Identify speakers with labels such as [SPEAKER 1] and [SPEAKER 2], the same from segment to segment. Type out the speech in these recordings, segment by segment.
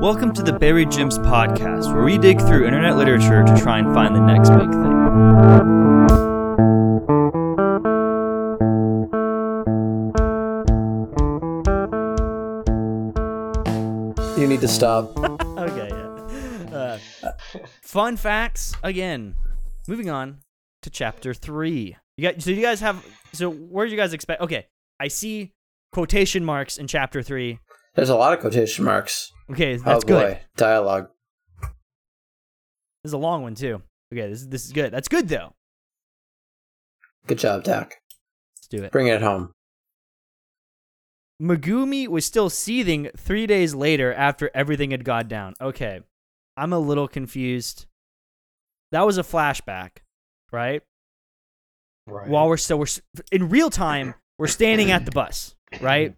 [SPEAKER 1] Welcome to the Buried Gems podcast, where we dig through internet literature to try and find the next big thing.
[SPEAKER 2] You need to stop.
[SPEAKER 1] okay, yeah. Uh, fun facts again. Moving on to chapter three. You got so you guys have so where do you guys expect? Okay, I see quotation marks in chapter three.
[SPEAKER 2] There's a lot of quotation marks.
[SPEAKER 1] Okay, that's
[SPEAKER 2] oh
[SPEAKER 1] good.
[SPEAKER 2] boy, dialogue.
[SPEAKER 1] This is a long one too. Okay, this this is good. That's good though.
[SPEAKER 2] Good job, Dak.
[SPEAKER 1] Let's do it.
[SPEAKER 2] Bring it home.
[SPEAKER 1] Megumi was still seething three days later after everything had gone down. Okay, I'm a little confused. That was a flashback, right?
[SPEAKER 3] Right.
[SPEAKER 1] While we're still we're in real time, we're standing at the bus, right?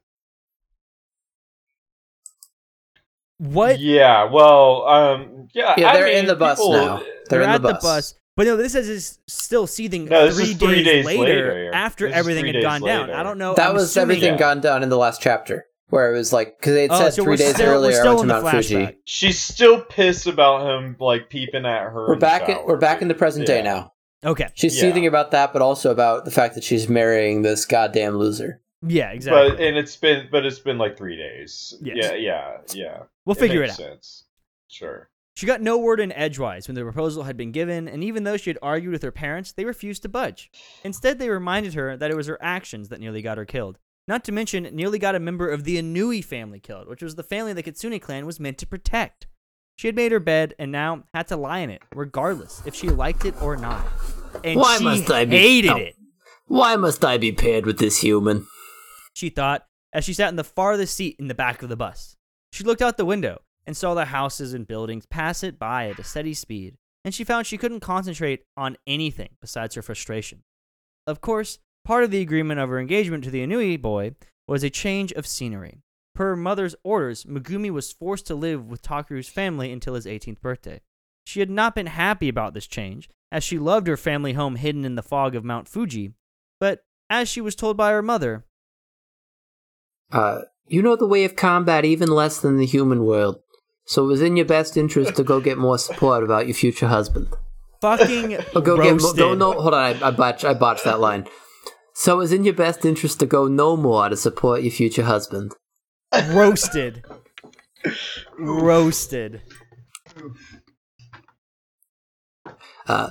[SPEAKER 1] What?
[SPEAKER 3] Yeah. Well. Um. Yeah.
[SPEAKER 2] Yeah, they're
[SPEAKER 3] mean,
[SPEAKER 2] in the bus
[SPEAKER 3] people-
[SPEAKER 2] now. They're,
[SPEAKER 1] They're
[SPEAKER 2] in
[SPEAKER 1] at
[SPEAKER 2] the
[SPEAKER 1] the
[SPEAKER 2] bus.
[SPEAKER 1] bus. But no, this is it's still seething
[SPEAKER 3] No, this
[SPEAKER 1] three,
[SPEAKER 3] is three
[SPEAKER 1] days,
[SPEAKER 3] days
[SPEAKER 1] later,
[SPEAKER 3] later.
[SPEAKER 1] after
[SPEAKER 3] This
[SPEAKER 1] everything had
[SPEAKER 3] days
[SPEAKER 1] gone down. I don't know.
[SPEAKER 2] That
[SPEAKER 1] I'm
[SPEAKER 2] was
[SPEAKER 1] assuming-
[SPEAKER 2] everything
[SPEAKER 3] yeah.
[SPEAKER 2] gone down in the last chapter, where it was like because they had
[SPEAKER 1] Oh,
[SPEAKER 2] said
[SPEAKER 1] so
[SPEAKER 2] three days
[SPEAKER 1] still- we're
[SPEAKER 2] earlier
[SPEAKER 1] still
[SPEAKER 2] I
[SPEAKER 1] in
[SPEAKER 2] to
[SPEAKER 1] the
[SPEAKER 2] Mount Fuji.
[SPEAKER 3] She's still pissed about him like peeping at her.
[SPEAKER 2] We're
[SPEAKER 3] in the
[SPEAKER 2] back. In, we're back in the
[SPEAKER 3] dude.
[SPEAKER 2] present day now.
[SPEAKER 1] Okay.
[SPEAKER 2] She's
[SPEAKER 3] Yeah.
[SPEAKER 2] seething about that, but also about the fact that she's marrying this goddamn loser.
[SPEAKER 1] Yeah, exactly.
[SPEAKER 3] But and it's been but it's been like three days.
[SPEAKER 1] Yes.
[SPEAKER 3] Yeah. Yeah. Yeah.
[SPEAKER 1] we'll figure it out.
[SPEAKER 3] Sense. Sure.
[SPEAKER 1] She got no word in edgewise when the proposal had been given, and even though she had argued with her parents, they refused to budge. Instead, they reminded her that it was her actions that nearly got her killed. Not to mention, nearly got a member of the Inui family killed, which was the family the Kitsune clan was meant to protect. She had made her bed and now had to lie in it, regardless if she liked it or not. And
[SPEAKER 4] Why
[SPEAKER 1] she
[SPEAKER 4] must I be-
[SPEAKER 1] hated
[SPEAKER 4] no.
[SPEAKER 1] it.
[SPEAKER 4] Why must I be paired with this human?
[SPEAKER 1] She thought, as she sat in the farthest seat in the back of the bus. She looked out the window and saw the houses and buildings pass it by at a steady speed, and she found she couldn't concentrate on anything besides her frustration. Of course, part of the agreement of her engagement to the Inui boy was a change of scenery. Per her mother's orders, Megumi was forced to live with Takuru's family until his 18th birthday. She had not been happy about this change, as she loved her family home hidden in the fog of Mount Fuji, but as she was told by her mother,
[SPEAKER 4] Uh, you know the way of combat even less than the human world. So it was in your best interest to go get more support about your future husband.
[SPEAKER 1] fucking
[SPEAKER 4] go
[SPEAKER 1] roasted.
[SPEAKER 4] get mo- no, no, hold on, I, I botched, I botched that line. So it was in your best interest to go no more to support your future husband.
[SPEAKER 1] roasted roasted
[SPEAKER 4] Uh,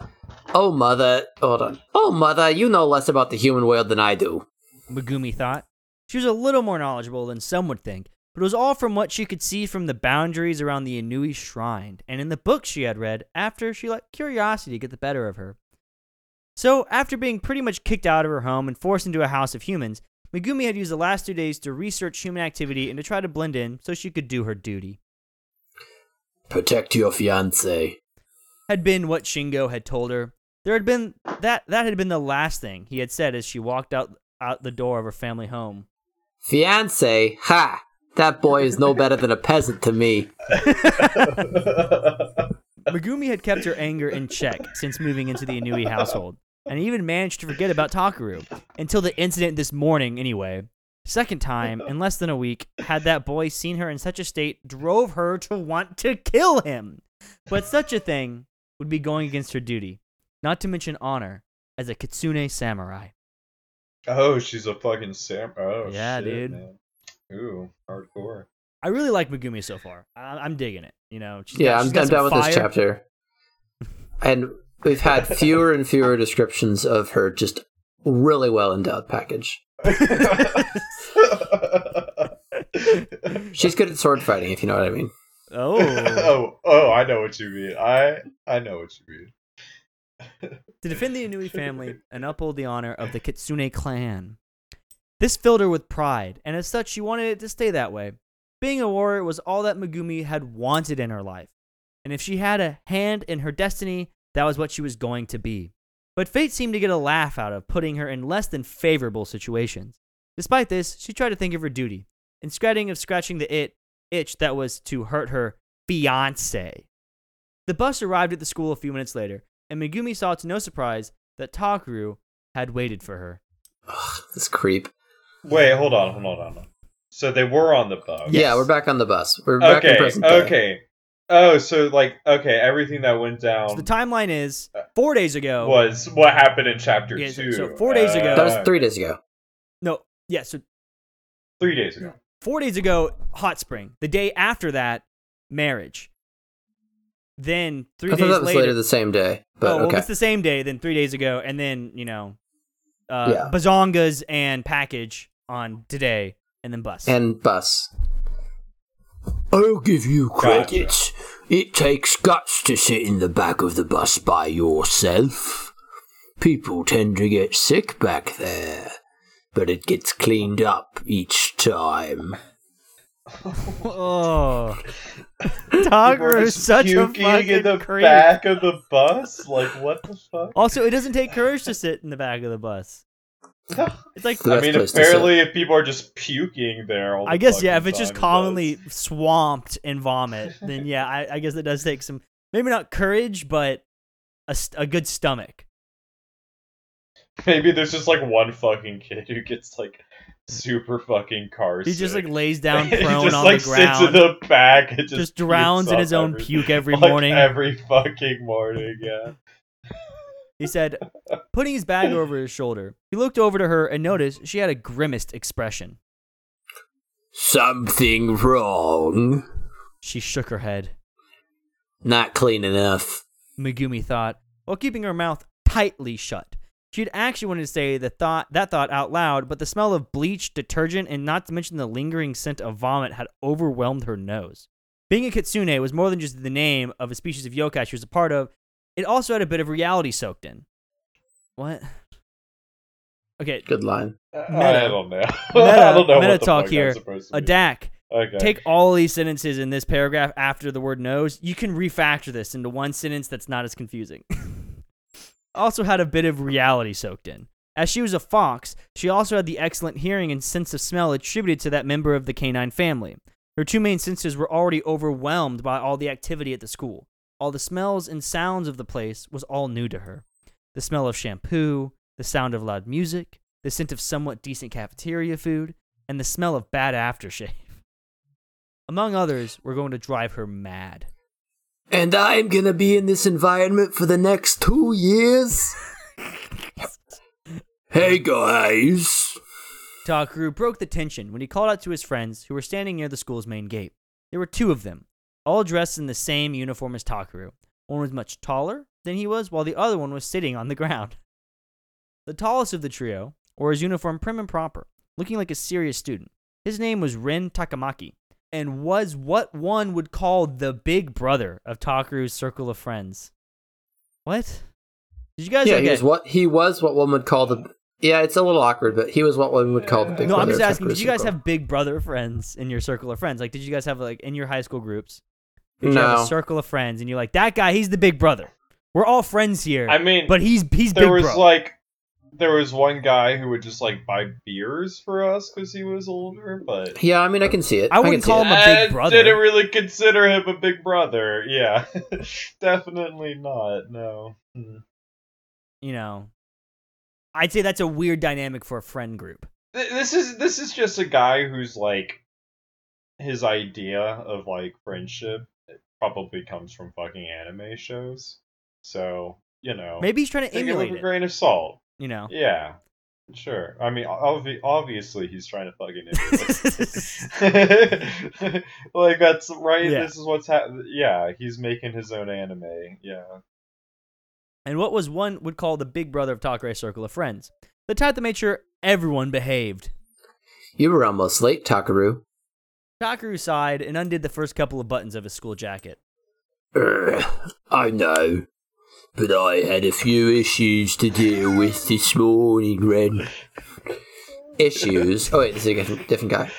[SPEAKER 4] oh mother, hold on. Oh mother, you know less about the human world than I do.
[SPEAKER 1] megumi thought she was a little more knowledgeable than some would think but it was all from what she could see from the boundaries around the inui shrine and in the books she had read after she let curiosity get the better of her so after being pretty much kicked out of her home and forced into a house of humans megumi had used the last two days to research human activity and to try to blend in so she could do her duty
[SPEAKER 4] Protect your fiance.
[SPEAKER 1] had been what Shingo had told her. There had been that that had been the last thing he had said as she walked out out the door of her family home.
[SPEAKER 4] Fiance? Ha! That boy is no better than a peasant to me.
[SPEAKER 1] Megumi had kept her anger in check since moving into the Inui household, and even managed to forget about Takaru until the incident this morning anyway. Second time in less than a week had that boy seen her in such a state drove her to want to kill him. But such a thing would be going against her duty, not to mention honor as a kitsune samurai.
[SPEAKER 3] Oh, she's a fucking sam. Oh,
[SPEAKER 1] Yeah,
[SPEAKER 3] shit,
[SPEAKER 1] dude.
[SPEAKER 3] Man. Ooh, hardcore.
[SPEAKER 1] I really like Megumi so far. I- I'm digging it. You know, she's
[SPEAKER 2] Yeah,
[SPEAKER 1] got-
[SPEAKER 2] I'm,
[SPEAKER 1] she's
[SPEAKER 2] I'm
[SPEAKER 1] some
[SPEAKER 2] done with
[SPEAKER 1] fire.
[SPEAKER 2] this chapter. And we've had fewer and fewer descriptions of her just really well endowed package. She's good at sword fighting, if you know what I mean.
[SPEAKER 1] Oh,
[SPEAKER 3] oh, oh, I know what you mean. I I know what you mean.
[SPEAKER 1] To defend the Inui family and uphold the honor of the Kitsune clan. This filled her with pride, and as such, she wanted it to stay that way. Being a warrior was all that Megumi had wanted in her life, and if she had a hand in her destiny, that was what she was going to be. But fate seemed to get a laugh out of putting her in less than favorable situations. Despite this, she tried to think of her duty, instead of scratching the it itch that was to hurt her fiance. The bus arrived at the school a few minutes later, and Megumi saw to no surprise that Takuru had waited for her.
[SPEAKER 2] Ugh, this creep.
[SPEAKER 3] Wait, hold on, hold on, hold on. So they were on the bus.
[SPEAKER 1] Yes.
[SPEAKER 2] Yeah, we're back on the bus. We're back in
[SPEAKER 3] Okay.
[SPEAKER 2] present day.
[SPEAKER 3] Okay. Oh, so like okay, everything that went down
[SPEAKER 1] So the timeline is four days ago.
[SPEAKER 3] was what happened in chapter
[SPEAKER 1] Yeah,
[SPEAKER 3] two.
[SPEAKER 1] so four days ago-
[SPEAKER 2] That was
[SPEAKER 3] Uh,
[SPEAKER 2] three days ago.
[SPEAKER 1] No, yeah. So
[SPEAKER 3] three days ago.
[SPEAKER 1] four days ago, hot spring. The day after that, marriage. Then three
[SPEAKER 2] I thought
[SPEAKER 1] days
[SPEAKER 2] that was later the same day. But
[SPEAKER 1] oh, well,
[SPEAKER 2] okay.
[SPEAKER 1] it's the same day. Then three days ago, and then you know, uh,
[SPEAKER 2] Yeah.
[SPEAKER 1] bazongas and package on today, and then bus.
[SPEAKER 2] and bus.
[SPEAKER 4] I'll give you credit. It takes guts to sit in the back of the bus by yourself. People tend to get sick back there, but it gets cleaned up each time.
[SPEAKER 1] Oh,
[SPEAKER 3] People
[SPEAKER 1] Tucker
[SPEAKER 3] are
[SPEAKER 1] is such a
[SPEAKER 3] puking
[SPEAKER 1] fucking
[SPEAKER 3] in the
[SPEAKER 1] creep.
[SPEAKER 3] back of the bus. Like what the fuck?
[SPEAKER 1] Also, it doesn't take courage to sit in the back of the bus. It's like
[SPEAKER 3] I mean,
[SPEAKER 2] place to
[SPEAKER 3] apparently, if people are just puking there, all the
[SPEAKER 1] I guess yeah. If it's just commonly
[SPEAKER 3] does.
[SPEAKER 1] swamped in vomit, then yeah, I, I guess it does take some maybe not courage, but a, a good stomach.
[SPEAKER 3] maybe there's just like one fucking kid who gets like super fucking car
[SPEAKER 1] He just like lays down
[SPEAKER 3] he
[SPEAKER 1] prone
[SPEAKER 3] just
[SPEAKER 1] on
[SPEAKER 3] like
[SPEAKER 1] the ground,
[SPEAKER 3] sits in the back and just,
[SPEAKER 1] just drowns in his own
[SPEAKER 3] every-
[SPEAKER 1] puke every
[SPEAKER 3] like,
[SPEAKER 1] morning.
[SPEAKER 3] Every fucking morning, yeah.
[SPEAKER 1] He said, putting his bag over his shoulder, he looked over to her and noticed she had a grimaced expression.
[SPEAKER 4] Something wrong?
[SPEAKER 1] She shook her head.
[SPEAKER 2] Not clean enough.
[SPEAKER 1] Megumi thought, while keeping her mouth tightly shut. She had actually wanted to say the thought that thought out loud, but the smell of bleach, detergent, and not to mention the lingering scent of vomit had overwhelmed her nose. Being a kitsune was more than just the name of a species of yokai she was a part of. It also had a bit of reality soaked in. What? Okay,
[SPEAKER 2] Good line.
[SPEAKER 3] I
[SPEAKER 1] Meta.
[SPEAKER 3] don't know.
[SPEAKER 1] Meta-
[SPEAKER 3] I don't know
[SPEAKER 1] meta
[SPEAKER 3] what
[SPEAKER 1] talk
[SPEAKER 3] fuck
[SPEAKER 1] here.
[SPEAKER 3] that's supposed to
[SPEAKER 1] a. Dak.
[SPEAKER 3] Okay.
[SPEAKER 1] Take all these sentences in this paragraph after the word nose. You can refactor this into one sentence that's not as confusing. also had a bit of reality soaked in. As she was a fox, she also had the excellent hearing and sense of smell attributed to that member of the canine family. Her two main senses were already overwhelmed by all the activity at the school. All the smells and sounds of the place was all new to her. The smell of shampoo, the sound of loud music, the scent of somewhat decent cafeteria food, and the smell of bad aftershave. Among others, were going to drive her mad.
[SPEAKER 4] And I'm gonna be in this environment for the next two years? hey guys.
[SPEAKER 1] Takaru broke the tension when he called out to his friends who were standing near the school's main gate. There were two of them, all dressed in the same uniform as Takaru. One was much taller than he was, while the other one was sitting on the ground. The tallest of the trio wore his uniform prim and proper, looking like a serious student. His name was Ren Takamaki, and was what one would call the big brother of Takaru's circle of friends. What? Did you guys
[SPEAKER 2] Yeah, he was what he was what one would call the. Yeah, it's a little awkward, but he was what one would call the big brother.
[SPEAKER 1] no, I'm just
[SPEAKER 2] of
[SPEAKER 1] asking. Did you guys
[SPEAKER 2] Takurusuko.
[SPEAKER 1] have big brother friends in your circle of friends? Like, did you guys have like in your high school groups? Did you have
[SPEAKER 2] No.
[SPEAKER 1] a circle of friends, and you're like, that guy, he's the big brother. We're all friends here.
[SPEAKER 3] I mean,
[SPEAKER 1] but he's he's
[SPEAKER 3] there
[SPEAKER 1] big
[SPEAKER 3] was
[SPEAKER 1] bro.
[SPEAKER 3] like there was one guy who would just like buy beers for us because he was older, but
[SPEAKER 2] Yeah, I mean, I can see it.
[SPEAKER 1] I wouldn't
[SPEAKER 2] can see
[SPEAKER 1] call
[SPEAKER 2] it.
[SPEAKER 1] him a big brother.
[SPEAKER 3] I
[SPEAKER 1] brother.
[SPEAKER 3] didn't really consider him a big brother. Yeah, definitely not. No. Hmm.
[SPEAKER 1] you know, I'd say that's a weird dynamic for a friend group.
[SPEAKER 3] This is this is just a guy who's like his idea of like friendship probably comes from fucking anime shows. So you know,
[SPEAKER 1] Maybe he's trying to
[SPEAKER 3] take it
[SPEAKER 1] emulate
[SPEAKER 3] with a grain of salt.
[SPEAKER 1] You know.
[SPEAKER 3] Yeah, sure. I mean, obvi- obviously he's trying to fucking emulate. like that's right.
[SPEAKER 1] Yeah.
[SPEAKER 3] This is what's happening. Yeah, he's making his own anime. Yeah.
[SPEAKER 1] and what was one would call the big brother of Takure's circle of friends, the type that made sure everyone behaved.
[SPEAKER 2] You were almost late, Takaru.
[SPEAKER 1] Takaru sighed and undid the first couple of buttons of his school jacket.
[SPEAKER 4] Ugh, I know. But I had a few issues to deal with this morning, Ren.
[SPEAKER 2] Issues. Oh wait, this is a different, guy.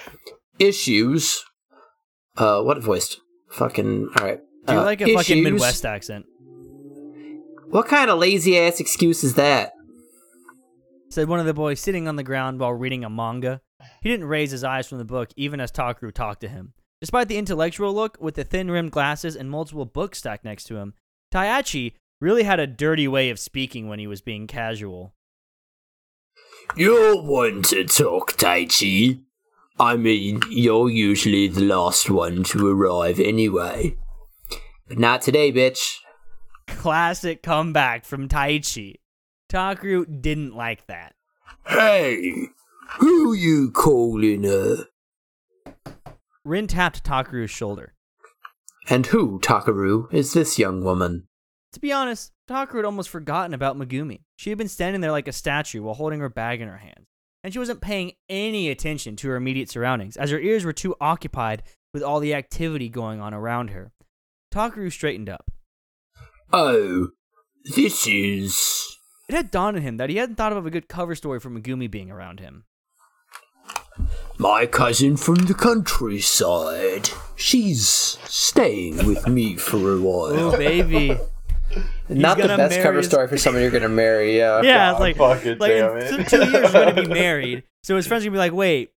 [SPEAKER 2] Issues. Uh, what voiced? Fucking. All right.
[SPEAKER 1] Do you
[SPEAKER 2] Uh,
[SPEAKER 1] like a fucking? Midwest accent?
[SPEAKER 2] What kind of lazy ass excuse is that?
[SPEAKER 1] Said one of the boys sitting on the ground while reading a manga. He didn't raise his eyes from the book even as Takaru talked to him. Despite the intellectual look, with the thin rimmed glasses and multiple books stacked next to him, Taichi really had a dirty way of speaking when he was being casual.
[SPEAKER 4] You're one to talk, Taichi. I mean, you're usually the last one to arrive anyway.
[SPEAKER 2] But not today, bitch.
[SPEAKER 1] Classic comeback from Taichi. Takaru didn't like that.
[SPEAKER 4] Hey, who you calling her?
[SPEAKER 1] Rin tapped Takaru's shoulder.
[SPEAKER 2] And who, Takaru, is this young woman?
[SPEAKER 1] To be honest, Takaru had almost forgotten about Megumi. She had been standing there like a statue while holding her bag in her hands, and she wasn't paying any attention to her immediate surroundings, as her ears were too occupied with all the activity going on around her. Takaru straightened up.
[SPEAKER 4] Oh, this is.
[SPEAKER 1] It had dawned on him that he hadn't thought of a good cover story for Megumi being around him.
[SPEAKER 4] My cousin from the countryside. She's staying with me for a while.
[SPEAKER 1] Oh, baby.
[SPEAKER 2] Not the
[SPEAKER 1] gonna
[SPEAKER 2] best cover
[SPEAKER 1] his-
[SPEAKER 2] story for someone you're gonna marry, yeah.
[SPEAKER 1] yeah,
[SPEAKER 3] God
[SPEAKER 1] it's like,
[SPEAKER 3] fucking
[SPEAKER 1] like
[SPEAKER 3] damn
[SPEAKER 1] in
[SPEAKER 3] it.
[SPEAKER 1] two two years you're gonna be married. So his friends are gonna be like, "Wait,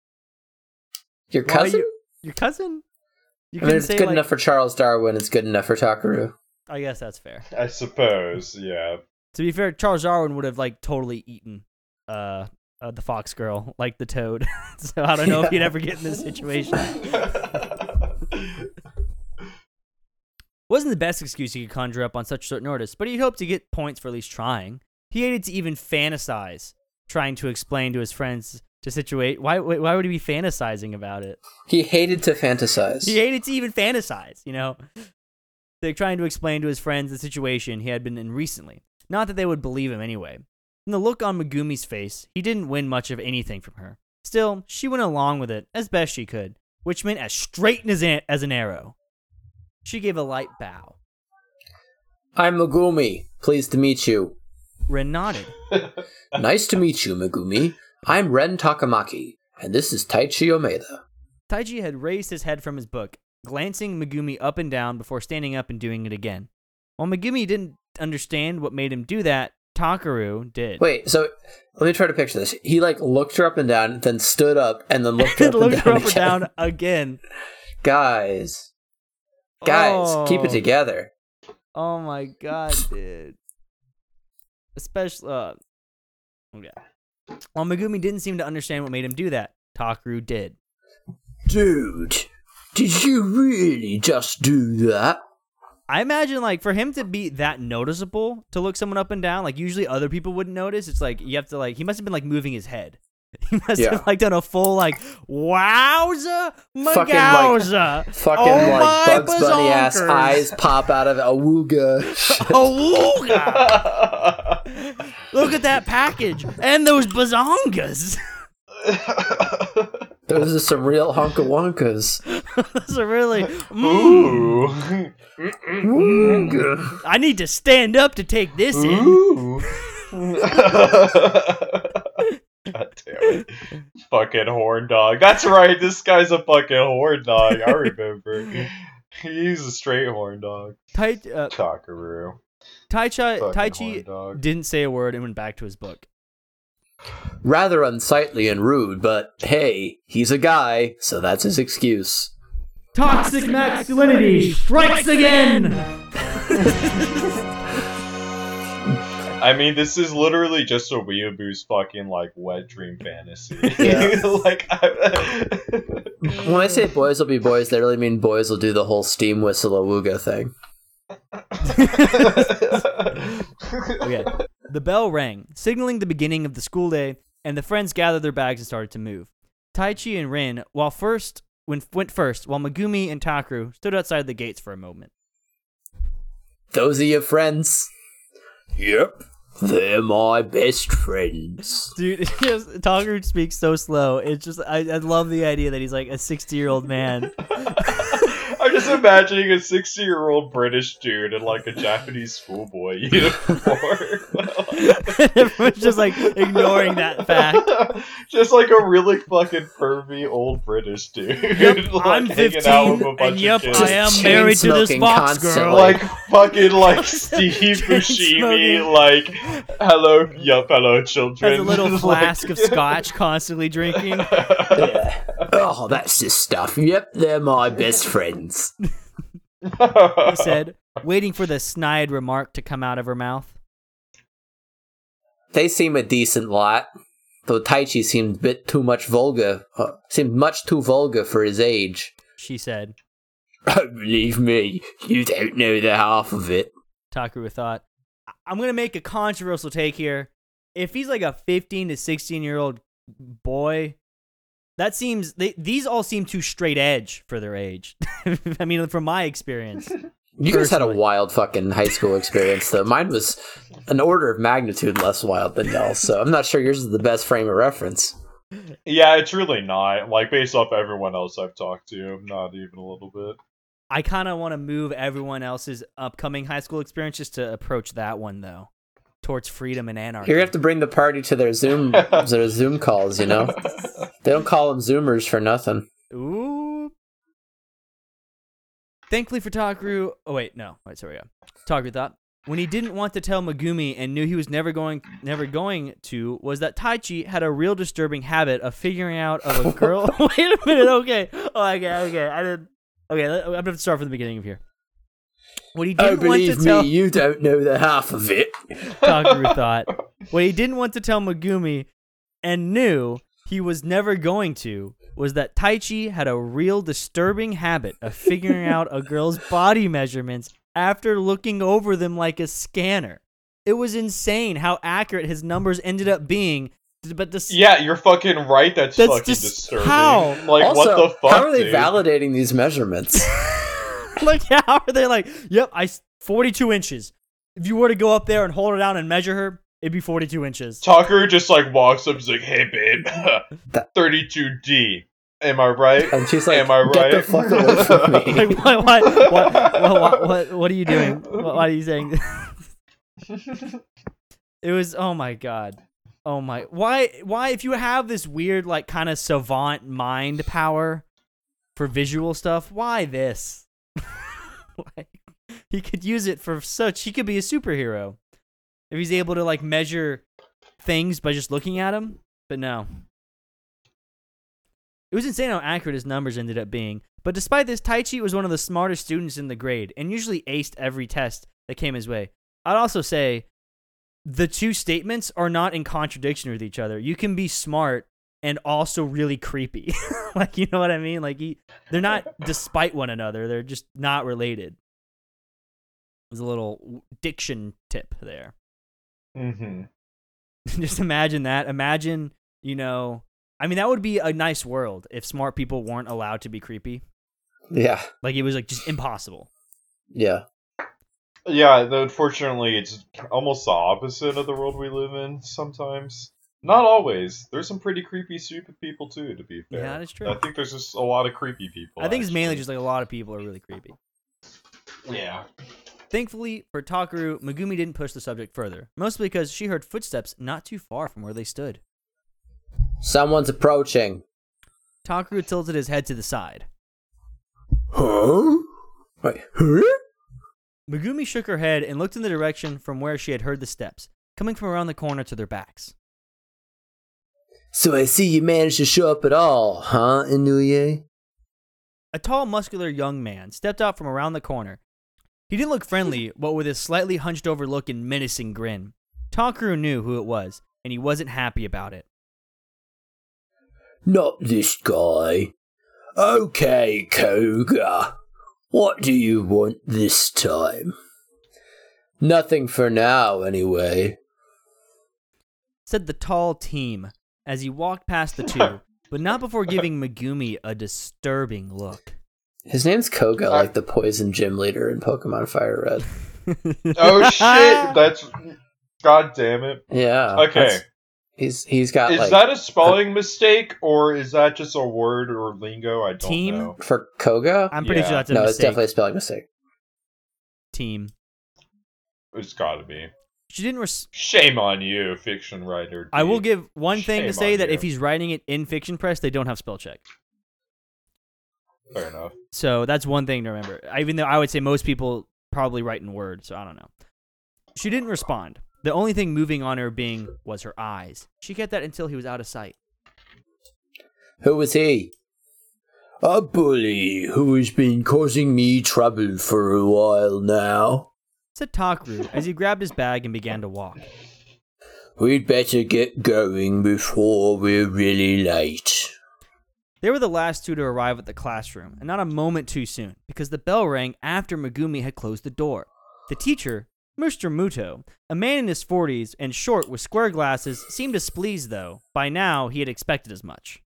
[SPEAKER 2] Your cousin?
[SPEAKER 1] you- your cousin?" You
[SPEAKER 2] I mean, it's
[SPEAKER 1] say,
[SPEAKER 2] good
[SPEAKER 1] like-
[SPEAKER 2] enough for Charles Darwin, it's good enough for Takaru.
[SPEAKER 1] I guess that's fair.
[SPEAKER 3] I suppose, yeah.
[SPEAKER 1] To be fair, Charles Darwin would have like totally eaten uh, uh the fox girl, like the toad. so I don't know if he'd ever get in this situation. Wasn't the best excuse he could conjure up on such short notice, but he hoped to get points for at least trying. He hated to even fantasize trying to explain to his friends to situate why why would he be fantasizing about it?
[SPEAKER 2] He hated to fantasize.
[SPEAKER 1] He hated to even fantasize, you know? Like trying to explain to his friends the situation he had been in recently. Not that they would believe him anyway. From the look on Megumi's face, he didn't win much of anything from her. Still, she went along with it as best she could, which meant as straight as an, as an arrow. She gave a light bow.
[SPEAKER 2] I'm Megumi. Pleased to meet you.
[SPEAKER 1] Ren nodded.
[SPEAKER 2] nice to meet you, Megumi. I'm Ren Takamaki, and this is Taichi Omeda.
[SPEAKER 1] Taiji had raised his head from his book, glancing Megumi up and down before standing up and doing it again. While Megumi didn't understand what made him do that, Takaru did.
[SPEAKER 2] Wait, so let me try to picture this. He like looked her up and down, then stood up, and then looked her up and down.
[SPEAKER 1] her up or
[SPEAKER 2] again.
[SPEAKER 1] down again.
[SPEAKER 2] Guys, guys, keep
[SPEAKER 1] Oh.
[SPEAKER 2] it together.
[SPEAKER 1] Oh my god, dude. Especially, uh, okay. While Megumi didn't seem to understand what made him do that, Takaru did.
[SPEAKER 4] Dude, did you really just do that?
[SPEAKER 1] I imagine, like, for him to be that noticeable to look someone up and down, like, usually other people wouldn't notice. It's like, you have to, like, he must have been, like, moving his head. He must
[SPEAKER 2] Yeah.
[SPEAKER 1] have, like, done a full, like, wowza,
[SPEAKER 2] Fucking, like,
[SPEAKER 1] magowza.
[SPEAKER 2] Fucking
[SPEAKER 1] Oh
[SPEAKER 2] like
[SPEAKER 1] my
[SPEAKER 2] Bugs Bunny ass eyes pop out of it. Awooga.
[SPEAKER 1] Awooga. Look at that package and those bazongas.
[SPEAKER 2] Those are some real honka wonkas.
[SPEAKER 1] Those are really. Mm,
[SPEAKER 3] Ooh.
[SPEAKER 1] I need to stand up to take this in.
[SPEAKER 3] Ooh. God damn it. Fucking horn dog. That's right, this guy's a fucking horn dog. I remember. He's a straight horn dog.
[SPEAKER 1] Tai, uh,
[SPEAKER 3] Takaru.
[SPEAKER 1] tai Chi, Taichi didn't say a word and went back to his book.
[SPEAKER 2] Rather unsightly and rude, but hey, he's a guy, so that's his excuse.
[SPEAKER 1] Toxic masculinity strikes again.
[SPEAKER 3] I mean, this is literally just a weeaboo's fucking like wet dream fantasy.
[SPEAKER 2] Yeah.
[SPEAKER 3] like, I...
[SPEAKER 2] When I say boys will be boys, they really mean boys will do the whole steam whistle awooga thing.
[SPEAKER 1] Okay. The bell rang, signaling the beginning of the school day, and the friends gathered their bags and started to move. Taichi and Rin, while first when went first, while Megumi and Takaru stood outside the gates for a moment.
[SPEAKER 2] Those are your friends.
[SPEAKER 4] Yep, they're my best friends.
[SPEAKER 1] Dude, it's just, Takaru speaks so slow. It's just I, I love the idea that he's like a sixty year old man.
[SPEAKER 3] I'm just imagining a 60 year old British dude in like a Japanese schoolboy uniform.
[SPEAKER 1] Everyone's just like ignoring that fact.
[SPEAKER 3] just like a really fucking pervy old British dude.
[SPEAKER 1] Yep,
[SPEAKER 3] like,
[SPEAKER 1] I'm
[SPEAKER 3] hanging out with
[SPEAKER 1] 15,
[SPEAKER 3] a bunch
[SPEAKER 1] and
[SPEAKER 3] of
[SPEAKER 1] yep,
[SPEAKER 3] kids.
[SPEAKER 1] I am married to this
[SPEAKER 2] smoking
[SPEAKER 1] fox
[SPEAKER 2] constantly.
[SPEAKER 1] girl.
[SPEAKER 3] like fucking like Steve
[SPEAKER 1] Chain
[SPEAKER 3] Buscemi, like hello, yup, hello, children.
[SPEAKER 1] has a little
[SPEAKER 3] Like-
[SPEAKER 1] flask of scotch constantly drinking.
[SPEAKER 2] Yeah.
[SPEAKER 4] Oh, that's the stuff. Yep, they're my best friends.
[SPEAKER 1] He said, waiting for the snide remark to come out of her mouth.
[SPEAKER 2] They seem a decent lot. though Taichi seemed a bit too much vulgar, uh, seemed much too vulgar for his age.
[SPEAKER 1] She said.
[SPEAKER 4] Oh, believe me, you don't know the half of it.
[SPEAKER 1] Takuru thought. "I- I'm gonna make a controversial take here. If he's like a 15 to 16 year old boy, that seems they, these all seem too straight edge for their age. I mean, from my experience.
[SPEAKER 2] You guys had a wild fucking high school experience, though. Mine was an order of magnitude less wild than y'all, so I'm not sure yours is the best frame of reference.
[SPEAKER 3] Yeah, it's really not. Like based off everyone else I've talked to, not even a little bit.
[SPEAKER 1] I kind of want to move everyone else's upcoming high school experience just to approach that one though, towards freedom and anarchy.
[SPEAKER 2] You're gonna have to bring the party to their Zoom, their Zoom calls. You know, they don't call them Zoomers for nothing.
[SPEAKER 1] Ooh. Thankfully for Takuru, oh wait, no, wait, sorry, yeah. Takuru thought when he didn't want to tell Megumi and knew he was never going, never going to, was that Taichi had a real disturbing habit of figuring out of a girl. wait a minute, okay, oh, okay, okay, I did. Okay, I'm gonna have to start from the beginning of here. What he
[SPEAKER 4] Oh,
[SPEAKER 1] didn't want to
[SPEAKER 4] believe
[SPEAKER 1] tell
[SPEAKER 4] me, you don't know the half of it.
[SPEAKER 1] Takuru thought. What he didn't want to tell Megumi and knew he was never going to was that Taichi had a real disturbing habit of figuring out a girl's body measurements after looking over them like a scanner. It was insane how accurate his numbers ended up being. But this,
[SPEAKER 3] Yeah, you're fucking right. That's,
[SPEAKER 1] That's
[SPEAKER 3] fucking
[SPEAKER 1] just-
[SPEAKER 3] disturbing.
[SPEAKER 1] how?
[SPEAKER 3] Like
[SPEAKER 2] also,
[SPEAKER 3] what the fuck?
[SPEAKER 2] how are they
[SPEAKER 3] dude?
[SPEAKER 2] validating these measurements?
[SPEAKER 1] like, how are they like? Yep, I 42 inches. If you were to go up there and hold her down and measure her, it'd be 42 inches.
[SPEAKER 3] Tucker just like walks up, and is like, "Hey, babe, 32D. Am I right?"
[SPEAKER 2] And she's like,
[SPEAKER 3] Am I
[SPEAKER 2] "Get the
[SPEAKER 3] right?"
[SPEAKER 2] fuck away from me!"
[SPEAKER 1] like what what what what, what, what, what are you doing? What, what are you saying? it was oh my god. Oh my why why if you have this weird like kind of savant mind power for visual stuff, why this? like, he could use it for such he could be a superhero. If he's able to like measure things by just looking at them, but no. It was insane how accurate his numbers ended up being. But despite this, Taichi was one of the smartest students in the grade and usually aced every test that came his way. I'd also say the two statements are not in contradiction with each other. You can be smart and also really creepy. like, you know what I mean? Like, he, they're not despite one another, they're just not related. There's a little diction tip there.
[SPEAKER 3] Hmm
[SPEAKER 1] just imagine that. Imagine, you know, I mean, that would be a nice world if smart people weren't allowed to be creepy.
[SPEAKER 2] yeah,
[SPEAKER 1] Like it was like just impossible.
[SPEAKER 2] yeah.
[SPEAKER 3] Yeah, though unfortunately, it's almost the opposite of the world we live in. Sometimes, not always. There's some pretty creepy, stupid people too. To be fair,
[SPEAKER 1] Yeah, that's true.
[SPEAKER 3] I think there's just a lot of creepy people.
[SPEAKER 1] I think it's mainly just like a lot of people are really creepy.
[SPEAKER 3] yeah.
[SPEAKER 1] Thankfully for Takaru, Megumi didn't push the subject further, mostly because she heard footsteps not too far from where they stood.
[SPEAKER 2] Someone's approaching.
[SPEAKER 1] Takaru tilted his head to the side.
[SPEAKER 4] Huh?
[SPEAKER 2] Wait,
[SPEAKER 4] Huh?
[SPEAKER 1] Megumi shook her head and looked in the direction from where she had heard the steps, coming from around the corner to their backs.
[SPEAKER 4] So I see you managed to show up at all, huh, Inuye?
[SPEAKER 1] A tall, muscular young man stepped out from around the corner. He didn't look friendly, but with his slightly hunched over look and menacing grin. Takaru knew who it was, and he wasn't happy about it.
[SPEAKER 4] Not this guy. Okay, Koga. What do you want this time?
[SPEAKER 2] nothing for now, anyway.
[SPEAKER 1] Said the tall team as he walked past the two, but not before giving Megumi a disturbing look.
[SPEAKER 2] His name's Koga, like the poison gym leader in Pokemon Fire Red.
[SPEAKER 3] Oh shit! That's god damn it.
[SPEAKER 2] Yeah.
[SPEAKER 3] Okay,
[SPEAKER 2] He's he's got
[SPEAKER 3] is
[SPEAKER 2] like
[SPEAKER 3] that a spelling mistake or is that just a word or lingo? I don't
[SPEAKER 1] Team?
[SPEAKER 3] know.
[SPEAKER 2] for Koga.
[SPEAKER 1] I'm pretty
[SPEAKER 3] Yeah.
[SPEAKER 1] sure that's a
[SPEAKER 2] no, it's definitely a spelling mistake.
[SPEAKER 1] team.
[SPEAKER 3] It's got to be.
[SPEAKER 1] She didn't. Res-
[SPEAKER 3] Shame on you, fiction writer.
[SPEAKER 1] I will give one thing to
[SPEAKER 3] Shame
[SPEAKER 1] say
[SPEAKER 3] on
[SPEAKER 1] that
[SPEAKER 3] you.
[SPEAKER 1] if he's writing it in fiction press, they don't have spell check.
[SPEAKER 3] Fair enough.
[SPEAKER 1] So that's one thing to remember. Even though I would say most people probably write in Word, so I don't know. She didn't respond. The only thing moving on her being was her eyes. She kept that until he was out of sight.
[SPEAKER 2] Who was he?
[SPEAKER 4] A bully who has been causing me trouble for a while now.
[SPEAKER 1] Said Takru as he grabbed his bag and began to walk.
[SPEAKER 4] We'd better get going before we're really late.
[SPEAKER 1] They were the last two to arrive at the classroom, and not a moment too soon, because the bell rang after Megumi had closed the door. The teacher, Mr. Muto, a man in his 40s and short with square glasses, seemed displeased, though. By now, he had expected as much.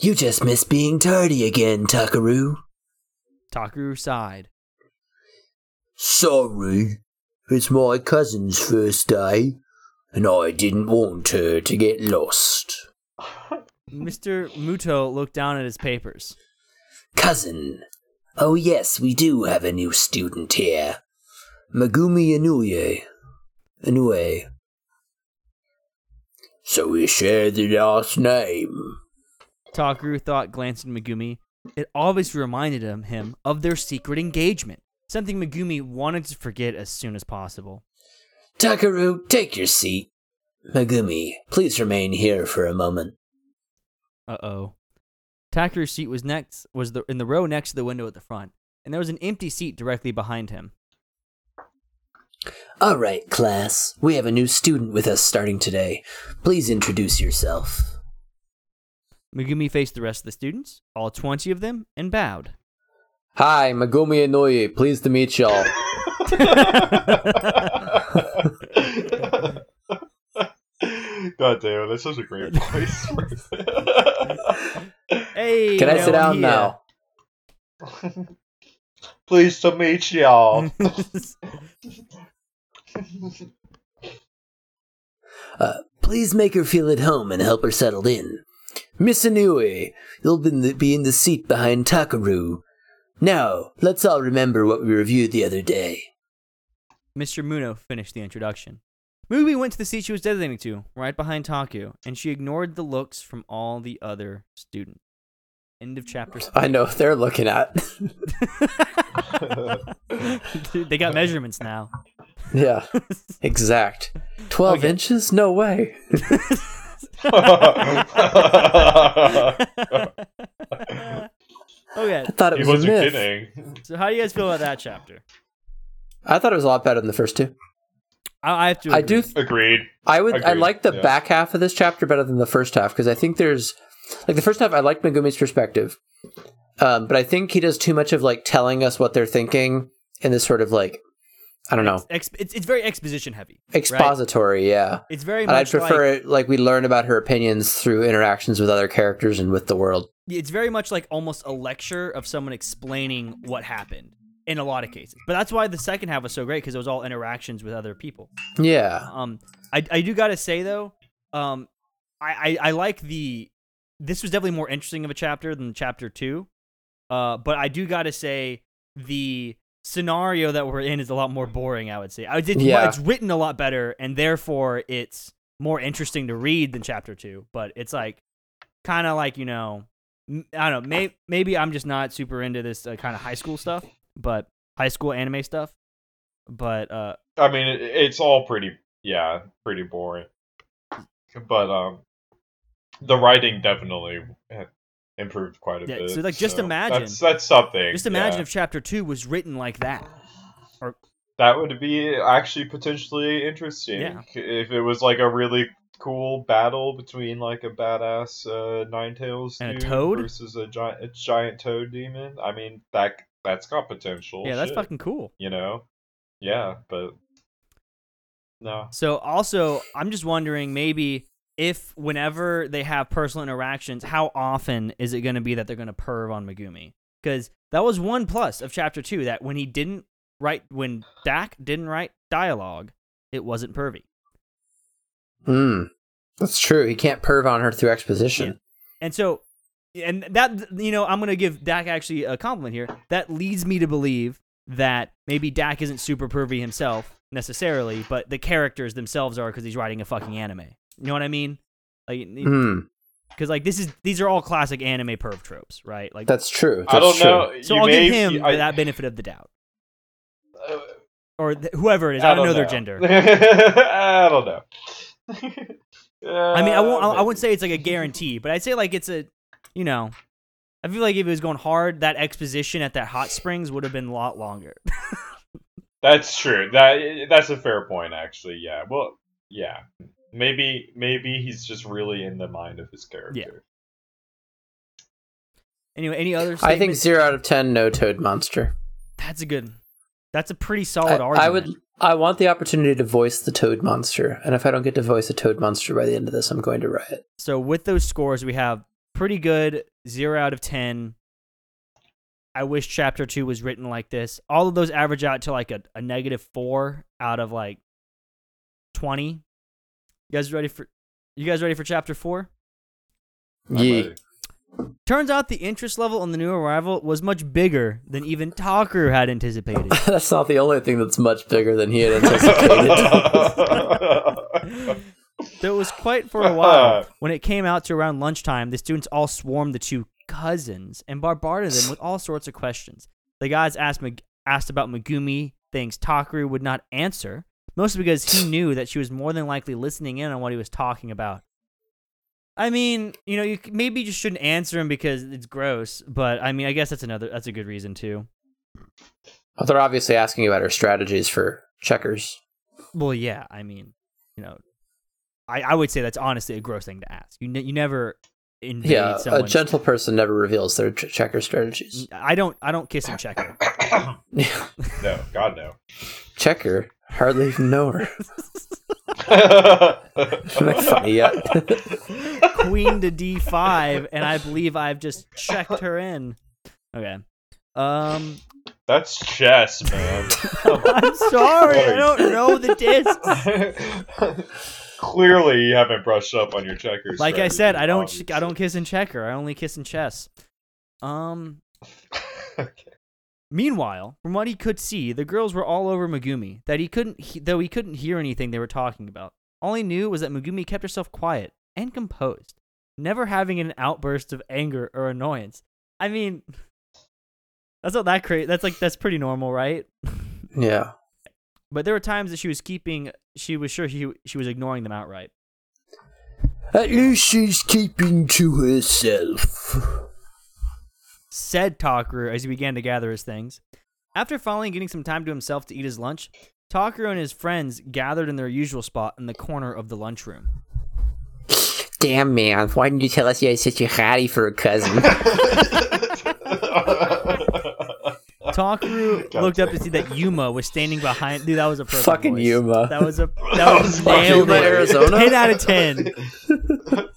[SPEAKER 4] You just miss being tardy again, Takaru.
[SPEAKER 1] Takaru sighed.
[SPEAKER 4] Sorry. It's my cousin's first day, and I didn't want her to get lost.
[SPEAKER 1] Mr. Muto looked down at his papers.
[SPEAKER 4] Cousin. Oh, yes, we do have a new student here. Megumi Inoue. Inoue. So we share the last name.
[SPEAKER 1] Takaru thought, glancing at Megumi. It obviously reminded him, him of their secret engagement, something Megumi wanted to forget as soon as possible.
[SPEAKER 4] Takaru, take your seat. Megumi, please remain here for a moment.
[SPEAKER 1] Uh oh. Takaru's seat was next was the in the row next to the window at the front, and there was an empty seat directly behind him.
[SPEAKER 4] All right, class. We have a new student with us starting today. Please introduce yourself.
[SPEAKER 1] Megumi faced the rest of the students, all twenty of them, and bowed.
[SPEAKER 2] Hi, Megumi Inoue. Pleased to meet y'all.
[SPEAKER 3] God damn, that's such a great voice.
[SPEAKER 1] Hey,
[SPEAKER 2] Can I sit down
[SPEAKER 1] one
[SPEAKER 2] now?
[SPEAKER 3] Pleased to meet y'all.
[SPEAKER 4] Uh, please make her feel at home and help her settle in. Miss Inoue, you'll be in, the, be in the seat behind Takaru. Now, let's all remember what we reviewed the other day.
[SPEAKER 1] Mr. Muno finished the introduction. Mugi went to the seat she was designated to, right behind Taku, and she ignored the looks from all the other students. End of chapter.
[SPEAKER 2] I know what they're looking at.
[SPEAKER 1] Dude, they got measurements now.
[SPEAKER 2] yeah, exact. 12
[SPEAKER 1] Okay.
[SPEAKER 2] inches? No way.
[SPEAKER 1] Oh, okay,
[SPEAKER 2] I thought it
[SPEAKER 3] he
[SPEAKER 2] was a
[SPEAKER 3] wasn't
[SPEAKER 2] myth.
[SPEAKER 3] kidding.
[SPEAKER 1] so how do you guys feel about that chapter?
[SPEAKER 2] I thought it was a lot better than the first two.
[SPEAKER 1] I, I have to.
[SPEAKER 2] I
[SPEAKER 1] agree.
[SPEAKER 2] do. Th-
[SPEAKER 3] Agreed.
[SPEAKER 2] I would. I like the
[SPEAKER 3] yeah.
[SPEAKER 2] back half of this chapter better than the first half because I think there's like the first half. I like Megumi's perspective, um, but I think he does too much of like telling us what they're thinking in this sort of like I don't know
[SPEAKER 1] Ex- it's, it's very exposition heavy. right?
[SPEAKER 2] expository. Yeah,
[SPEAKER 1] It's very
[SPEAKER 2] and I'd
[SPEAKER 1] much
[SPEAKER 2] prefer
[SPEAKER 1] like
[SPEAKER 2] it like we learn about her opinions through interactions with other characters and with the world.
[SPEAKER 1] it's very much like almost a lecture of someone explaining what happened in a lot of cases. But that's why the second half was so great because it was all interactions with other people.
[SPEAKER 2] Yeah,
[SPEAKER 1] Um, I I do gotta say though, um, I, I I like the this was definitely more interesting of a chapter than chapter two. Uh, but I do gotta say the scenario that we're in is a lot more boring. I would say. I it's,
[SPEAKER 2] Yeah.
[SPEAKER 1] it's written a lot better, and therefore it's more interesting to read than chapter two. But it's like kind of like you know, I don't know. May, maybe I'm just not super into this uh, kind of high school stuff, but high school anime stuff. But uh,
[SPEAKER 3] I mean, it, it's all pretty, yeah, pretty boring. But um, the writing definitely improved quite a
[SPEAKER 1] Yeah,
[SPEAKER 3] bit.
[SPEAKER 1] so, like, just imagine-
[SPEAKER 3] That's, that's something.
[SPEAKER 1] just imagine
[SPEAKER 3] yeah.
[SPEAKER 1] if chapter two was written like that.
[SPEAKER 3] that would be actually potentially interesting.
[SPEAKER 1] Yeah.
[SPEAKER 3] If it was like a really cool battle between like a badass uh, Nine Tails
[SPEAKER 1] And a
[SPEAKER 3] dude
[SPEAKER 1] toad?
[SPEAKER 3] versus a giant, a giant toad demon. I mean, that that's got potential.
[SPEAKER 1] yeah, that's
[SPEAKER 3] shit,
[SPEAKER 1] fucking cool.
[SPEAKER 3] You know, yeah, but no.
[SPEAKER 1] So also, I'm just wondering maybe if whenever they have personal interactions, how often is it going to be that they're going to perv on Megumi? Because that was one plus of chapter two that when he didn't write, when Dak didn't write dialogue, it wasn't pervy.
[SPEAKER 2] Hmm. That's true. He can't perv on her through exposition.
[SPEAKER 1] And so, and that, you know, I'm going to give Dak actually a compliment here. That leads me to believe that maybe Dak isn't super pervy himself necessarily, but the characters themselves are because he's writing a fucking anime. You know what I mean? Like,
[SPEAKER 2] Hmm.
[SPEAKER 1] because like this is these are all classic anime perv tropes, right? Like,
[SPEAKER 2] That's true. That's
[SPEAKER 3] I don't
[SPEAKER 2] true.
[SPEAKER 3] know.
[SPEAKER 1] so
[SPEAKER 3] you
[SPEAKER 1] I'll
[SPEAKER 3] may,
[SPEAKER 1] give him
[SPEAKER 3] I,
[SPEAKER 1] that benefit of the doubt,
[SPEAKER 3] uh,
[SPEAKER 1] or th- whoever it is. I don't, know, their
[SPEAKER 3] know.
[SPEAKER 1] gender.
[SPEAKER 3] I don't know.
[SPEAKER 1] I mean, I won't. I, I
[SPEAKER 3] Uh,
[SPEAKER 1] wouldn't say it's like a guarantee, but I'd say like it's a, you know, I feel like if it was going hard, that exposition at that hot springs would have been a lot longer.
[SPEAKER 3] That's true. That that's a fair point, actually. Yeah. Well, yeah, maybe maybe he's just really in the mind of his character. Yeah.
[SPEAKER 1] Anyway, any other?
[SPEAKER 2] I think zero out of ten, no toad monster.
[SPEAKER 1] that's a good. That's a pretty solid
[SPEAKER 2] I,
[SPEAKER 1] argument.
[SPEAKER 2] I would. I want the opportunity to voice the toad monster, and if I don't get to voice a toad monster by the end of this, I'm going to riot.
[SPEAKER 1] So with those scores, we have pretty good zero out of ten. I wish chapter two was written like this. All of those average out to like a, a negative four out of like twenty. You guys ready for? You guys ready for chapter four?
[SPEAKER 3] I'm
[SPEAKER 1] Turns out the interest level on the new arrival was much bigger than even Takaru had anticipated.
[SPEAKER 2] That's not the only thing that's much bigger than he had anticipated.
[SPEAKER 1] Though it was quite for a while. When it came out to around lunchtime, the students all swarmed the two cousins and bombarded them with all sorts of questions. The guys asked Meg- asked about Megumi, things Takaru would not answer, mostly because he knew that she was more than likely listening in on what he was talking about. I mean, you know, you maybe you just shouldn't answer him because it's gross, but I mean, I guess that's another that's a good reason too.
[SPEAKER 2] well, they're obviously asking about her strategies for checkers.
[SPEAKER 1] Well, yeah, I mean, you know, I, I would say that's honestly a gross thing to ask. You ne- you never invade
[SPEAKER 2] Yeah, a gentle person never reveals their ch- checker strategies.
[SPEAKER 1] I don't I don't kiss and check her.
[SPEAKER 3] no, God no.
[SPEAKER 2] checker, hardly even know her. Am I funny yet?
[SPEAKER 1] Queen to D5, and I believe I've just checked her in. Okay. Um,
[SPEAKER 3] That's chess, man.
[SPEAKER 1] I'm sorry, I don't know the discs.
[SPEAKER 3] Clearly, you haven't brushed up on your checkers.
[SPEAKER 1] Like I said, I don't
[SPEAKER 3] strategy,
[SPEAKER 1] I don't kiss and check her. I only kiss and chess. Um.
[SPEAKER 3] Okay.
[SPEAKER 1] Meanwhile, from what he could see, the girls were all over Megumi. That he couldn't, he, though he couldn't hear anything they were talking about. All he knew was that Megumi kept herself quiet and composed, never having an outburst of anger or annoyance. I mean, that's not that crazy. That's like that's pretty normal, right?
[SPEAKER 2] yeah.
[SPEAKER 1] But there were times that she was keeping. She was sure he, she was ignoring them outright.
[SPEAKER 4] At least she's keeping to herself.
[SPEAKER 1] Said Takaru as he began to gather his things. After finally getting some time to himself to eat his lunch, Takaru and his friends gathered in their usual spot in the corner of the lunchroom.
[SPEAKER 2] Damn, man. Why didn't you tell us you had such a hottie for a cousin?
[SPEAKER 1] Takaru looked up to see that Yuma was standing behind. Dude, that was a perfect
[SPEAKER 2] Fucking
[SPEAKER 1] voice.
[SPEAKER 2] Yuma.
[SPEAKER 1] That was a
[SPEAKER 3] That
[SPEAKER 1] that
[SPEAKER 3] was
[SPEAKER 1] was nailed
[SPEAKER 2] Yuma,
[SPEAKER 1] it.
[SPEAKER 2] Arizona?
[SPEAKER 1] Ten out of ten.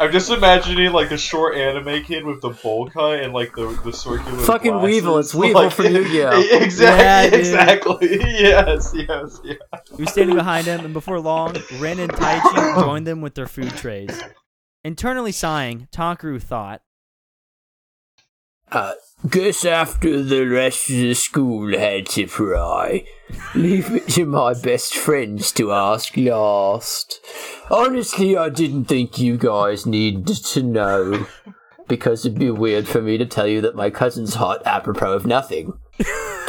[SPEAKER 3] I'm just imagining like the short anime kid with the bowl cut and like the the circular.
[SPEAKER 2] Fucking
[SPEAKER 3] glasses.
[SPEAKER 2] Weevil, it's Weevil
[SPEAKER 3] Like-
[SPEAKER 2] from Yu-Gi-Oh!
[SPEAKER 3] Exactly.
[SPEAKER 1] Yeah,
[SPEAKER 3] exactly. Yes. Yes. Yeah.
[SPEAKER 1] He was standing behind him, and before long, Ren and Taichi joined them with their food trays. Internally sighing, Takaru thought,
[SPEAKER 4] Uh, guess after the rest of the school had to fry, leave it to my best friends to ask last. Honestly, I didn't think you guys needed to know, because it'd be weird for me to tell you that my cousin's hot apropos of nothing.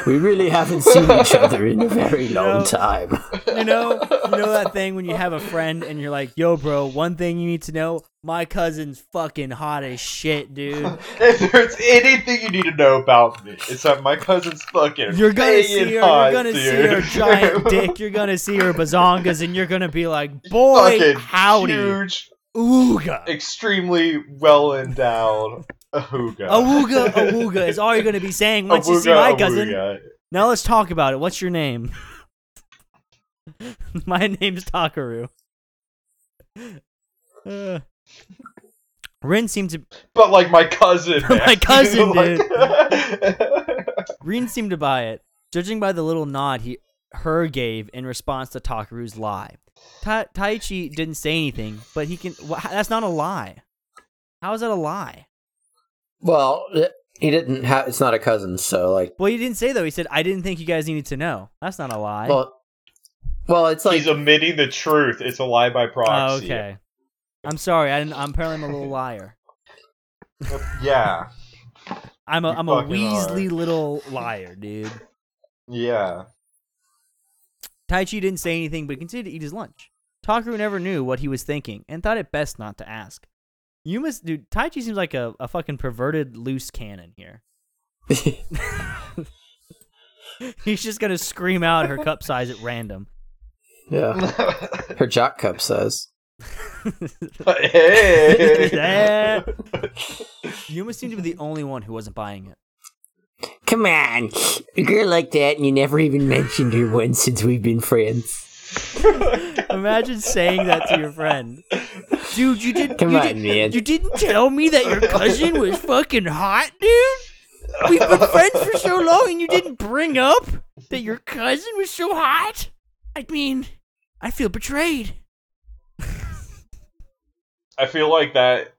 [SPEAKER 4] We really haven't seen each other in a very long
[SPEAKER 1] know-
[SPEAKER 4] time.
[SPEAKER 1] you know, you know that thing when you have a friend and you're like, "Yo, bro, one thing you need to know: my cousin's fucking hot as shit, dude.
[SPEAKER 3] If there's anything you need to know about me, it's that my cousin's fucking.
[SPEAKER 1] You're gonna see her.
[SPEAKER 3] hot,
[SPEAKER 1] You're gonna see
[SPEAKER 3] dude.
[SPEAKER 1] her giant dick. You're gonna see her bazongas, and you're gonna be like, boy,
[SPEAKER 3] fucking
[SPEAKER 1] howdy,
[SPEAKER 3] huge,
[SPEAKER 1] ooga."
[SPEAKER 3] extremely well endowed ahooga.
[SPEAKER 1] Awooga, awooga is all you're gonna be saying once you see
[SPEAKER 3] Awooga,
[SPEAKER 1] my cousin.
[SPEAKER 3] awooga.
[SPEAKER 1] Now let's talk about it. What's your name? my name's Takaru. Uh, Rin seemed to
[SPEAKER 3] But like my cousin,
[SPEAKER 1] My cousin,
[SPEAKER 3] Like-
[SPEAKER 1] Rin seemed to buy it, judging by the little nod he her gave in response to Takaru's lie. Ta- Taichi didn't say anything, but he can. that's not a lie. How is that a lie?
[SPEAKER 2] Well, uh, he didn't have. It's not a cousin, so like.
[SPEAKER 1] Well, he didn't say though. He said, "I didn't think you guys needed to know." That's not a lie.
[SPEAKER 2] Well, well, it's like
[SPEAKER 3] He's omitting the truth. It's a lie by
[SPEAKER 1] oh,
[SPEAKER 3] proxy.
[SPEAKER 1] okay. I'm sorry. I didn't, I'm apparently I'm a little liar.
[SPEAKER 3] Yeah.
[SPEAKER 1] I'm a
[SPEAKER 3] You
[SPEAKER 1] I'm a
[SPEAKER 3] fucking are.
[SPEAKER 1] Little liar, dude.
[SPEAKER 3] Yeah.
[SPEAKER 1] Taichi didn't say anything, but he continued to eat his lunch. Takaru never knew what he was thinking and thought it best not to ask. You must, dude. Taichi seems like a, a fucking perverted loose cannon here. He's just gonna scream out her cup size at random.
[SPEAKER 2] Yeah. Her jock cup says.
[SPEAKER 3] hey.
[SPEAKER 1] Yeah. Yuma seemed to be the only one who wasn't buying it.
[SPEAKER 4] Come on, a girl like that, and you never even mentioned her once since we've been friends.
[SPEAKER 1] Imagine saying that to your friend. Dude, you didn't
[SPEAKER 4] Come
[SPEAKER 1] you
[SPEAKER 4] on,
[SPEAKER 1] did-
[SPEAKER 4] man.
[SPEAKER 1] You didn't tell me that your cousin was fucking hot, dude? We've been friends for so long and you didn't bring up that your cousin was so hot? I mean, I feel betrayed.
[SPEAKER 3] I feel like that.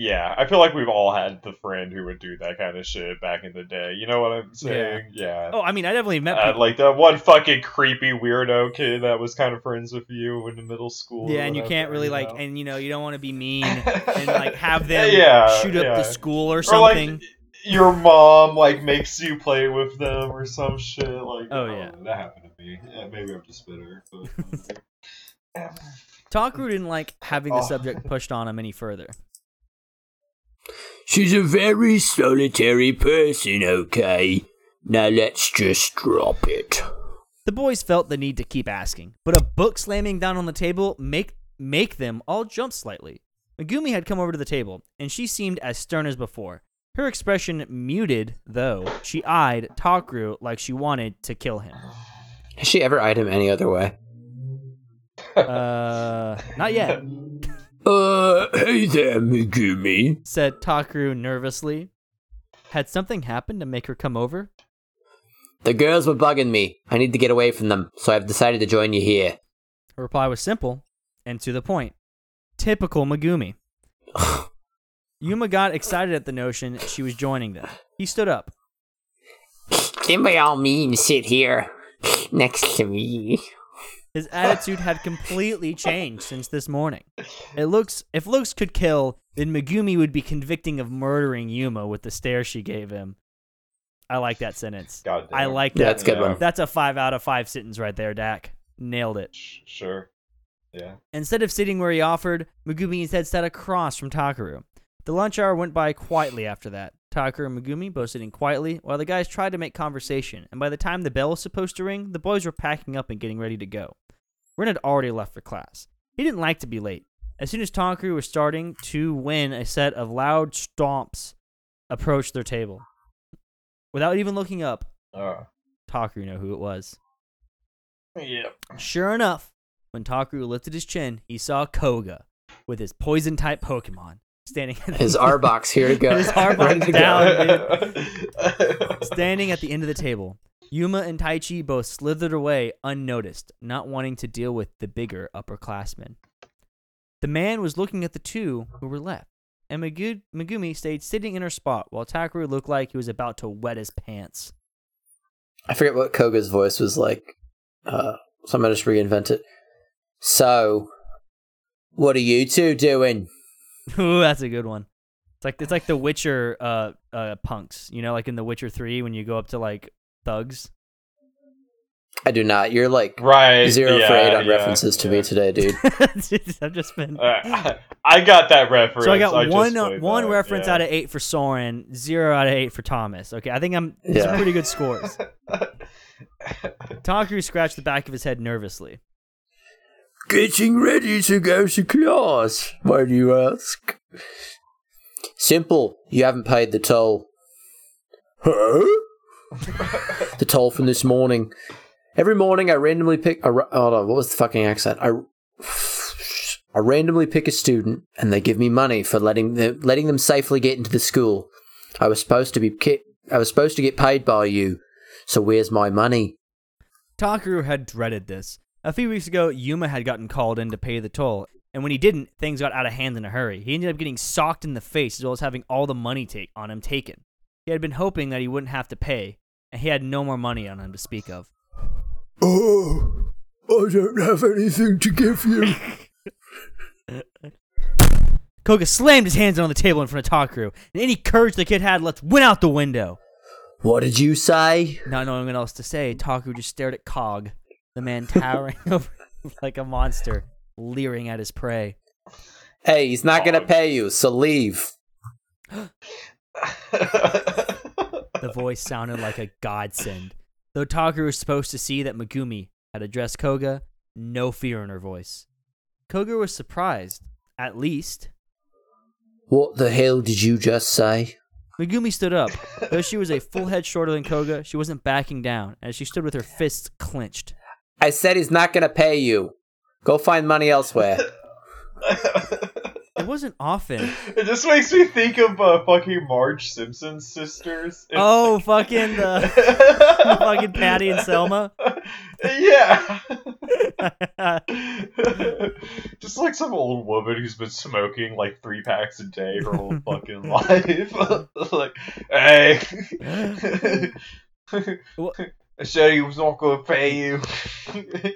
[SPEAKER 3] Yeah, I feel like we've all had the friend who would do that kind of shit back in the day. You know what I'm saying? Yeah.
[SPEAKER 1] Oh, I mean, I definitely met
[SPEAKER 3] Uh, like that one fucking creepy weirdo kid that was kind of friends with you in the middle school.
[SPEAKER 1] yeah, and you can't really
[SPEAKER 3] you
[SPEAKER 1] like, and you know, you don't want to be mean and like have them
[SPEAKER 3] Yeah,
[SPEAKER 1] shoot up the school or
[SPEAKER 3] Or
[SPEAKER 1] something.
[SPEAKER 3] like your mom like makes you play with them or some shit. Like
[SPEAKER 1] Oh, yeah.
[SPEAKER 3] that happened to me. Yeah, maybe I'm just bitter. But,
[SPEAKER 1] didn't like having the
[SPEAKER 3] Oh.
[SPEAKER 1] subject pushed on him any further.
[SPEAKER 4] She's a very solitary person, okay? Now let's just drop it.
[SPEAKER 1] The boys felt the need to keep asking, but a book slamming down on the table make make them all jump slightly. Megumi had come over to the table, and she seemed as stern as before. Her expression muted, though she eyed Takru like she wanted to kill him.
[SPEAKER 2] Has she ever eyed him any other way?
[SPEAKER 1] Uh, not yet,
[SPEAKER 4] Uh, hey there, Megumi.
[SPEAKER 1] said Takru nervously. Had something happened to make her come over?
[SPEAKER 2] The girls were bugging me. I need to get away from them, so I've decided to join you here.
[SPEAKER 1] Her reply was simple and to the point. Typical Megumi. Yuma got excited at the notion she was joining them. He stood up.
[SPEAKER 4] Then by all means, sit here next to me.
[SPEAKER 1] His attitude had completely changed since this morning. It looks if looks could kill, then Megumi would be convicting of murdering Yuma with the stare she gave him. I like that sentence.
[SPEAKER 3] God damn.
[SPEAKER 1] I like
[SPEAKER 2] Yeah,
[SPEAKER 1] that.
[SPEAKER 2] that's a good one.
[SPEAKER 1] That's a five out of five sentence right there, Dak. Nailed it.
[SPEAKER 3] Sure. Yeah.
[SPEAKER 1] Instead of sitting where he offered, Megumi instead sat across from Takaru. The lunch hour went by quietly after that. Takaru and Megumi both sitting quietly while the guys tried to make conversation, and by the time the bell was supposed to ring, the boys were packing up and getting ready to go. Ren had already left for class. He didn't like to be late. As soon as Takaru was starting to win, a set of loud stomps approached their table. Without even looking up,
[SPEAKER 3] Uh,
[SPEAKER 1] Takaru knew who it was.
[SPEAKER 3] yeah.
[SPEAKER 1] Sure enough, when Takaru lifted his chin, he saw Koga with his poison type Pokemon standing at
[SPEAKER 2] His Arbok's here to go.
[SPEAKER 1] His Arbok's
[SPEAKER 2] Ready to go.
[SPEAKER 1] down. standing at the end of the table. Yuma and Taichi both slithered away unnoticed, not wanting to deal with the bigger upperclassmen. The man was looking at the two who were left, and Megu- Megumi stayed sitting in her spot while Takaru looked like he was about to wet his pants.
[SPEAKER 2] I forget what Koga's voice was like. Uh, so I'm gonna just reinvent it. So, what are you two doing?
[SPEAKER 1] Ooh, that's a good one. It's like it's like the Witcher uh uh punks, you know, like in The Witcher 3 when you go up to like thugs.
[SPEAKER 2] I do not. You're like
[SPEAKER 3] Right.
[SPEAKER 2] zero
[SPEAKER 3] yeah,
[SPEAKER 2] for eight on
[SPEAKER 3] yeah,
[SPEAKER 2] references to
[SPEAKER 3] yeah.
[SPEAKER 2] me today, dude.
[SPEAKER 1] I've just been
[SPEAKER 3] Uh, I got that reference.
[SPEAKER 1] So I got
[SPEAKER 3] just
[SPEAKER 1] one uh, one
[SPEAKER 3] that,
[SPEAKER 1] reference
[SPEAKER 3] yeah.
[SPEAKER 1] out of 8 for Soren, 0 out of 8 for Thomas. Okay, I think I'm these are
[SPEAKER 2] Yeah.
[SPEAKER 1] pretty good scores. Takaru scratched the back of his head nervously.
[SPEAKER 4] Getting ready to go to class, why do you ask?
[SPEAKER 2] Simple. You haven't paid the toll.
[SPEAKER 4] Huh?
[SPEAKER 2] The toll from this morning. Every morning, I randomly pick. A, hold on. What was the fucking accent? I. I randomly pick a student, and they give me money for letting them letting them safely get into the school. I was supposed to be I was supposed to get paid by you. So where's my money?
[SPEAKER 1] Takaru had dreaded this. A few weeks ago, Yuma had gotten called in to pay the toll, and when he didn't, things got out of hand in a hurry. He ended up getting socked in the face as well as having all the money take on him taken. He had been hoping that he wouldn't have to pay, and he had no more money on him to speak of.
[SPEAKER 4] Oh, I don't have anything to give you.
[SPEAKER 1] Koga slammed his hands on the table in front of Takaru, and any courage the kid had left went out the window.
[SPEAKER 2] What did you say?
[SPEAKER 1] Not knowing what else to say, Takaru just stared at Cog, the man towering over like a monster, leering at his prey.
[SPEAKER 2] Hey, he's not gonna pay you, so leave.
[SPEAKER 1] The voice sounded like a godsend. Though Takaru was supposed to see that Megumi had addressed Koga, no fear in her voice. Koga was surprised, at least.
[SPEAKER 2] What the hell did you just say?
[SPEAKER 1] Megumi stood up. Though she was a full head shorter than Koga, she wasn't backing down as she stood with her fists clenched.
[SPEAKER 2] I said he's not gonna pay you. Go find money elsewhere.
[SPEAKER 1] It wasn't often.
[SPEAKER 3] it just makes me think of uh, fucking Marge Simpson's sisters. It's-
[SPEAKER 1] Oh, fucking the fucking Patty and Selma.
[SPEAKER 3] yeah. Just like some old woman who's been smoking like three packs a day her whole fucking life. like, hey.
[SPEAKER 1] What?
[SPEAKER 3] I said he was not going to pay you.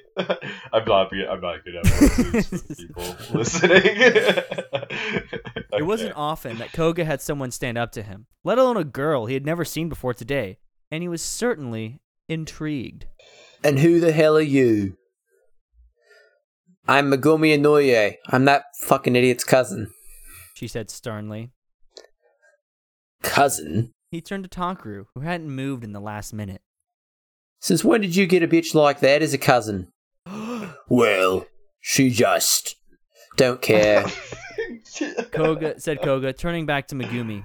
[SPEAKER 3] I'm not. be- I'm not good at voices for people listening.
[SPEAKER 1] It wasn't often that Koga had someone stand up to him, let alone a girl he had never seen before today, and he was certainly intrigued.
[SPEAKER 2] and who the hell are you? I'm Megumi Inoue. I'm that fucking idiot's cousin.
[SPEAKER 1] She said sternly.
[SPEAKER 2] Cousin?
[SPEAKER 1] He turned to Takaru, who hadn't moved in the last minute.
[SPEAKER 2] Since when did you get a bitch like that as a cousin? well, she just don't care.
[SPEAKER 1] Koga said Koga, turning back to Megumi.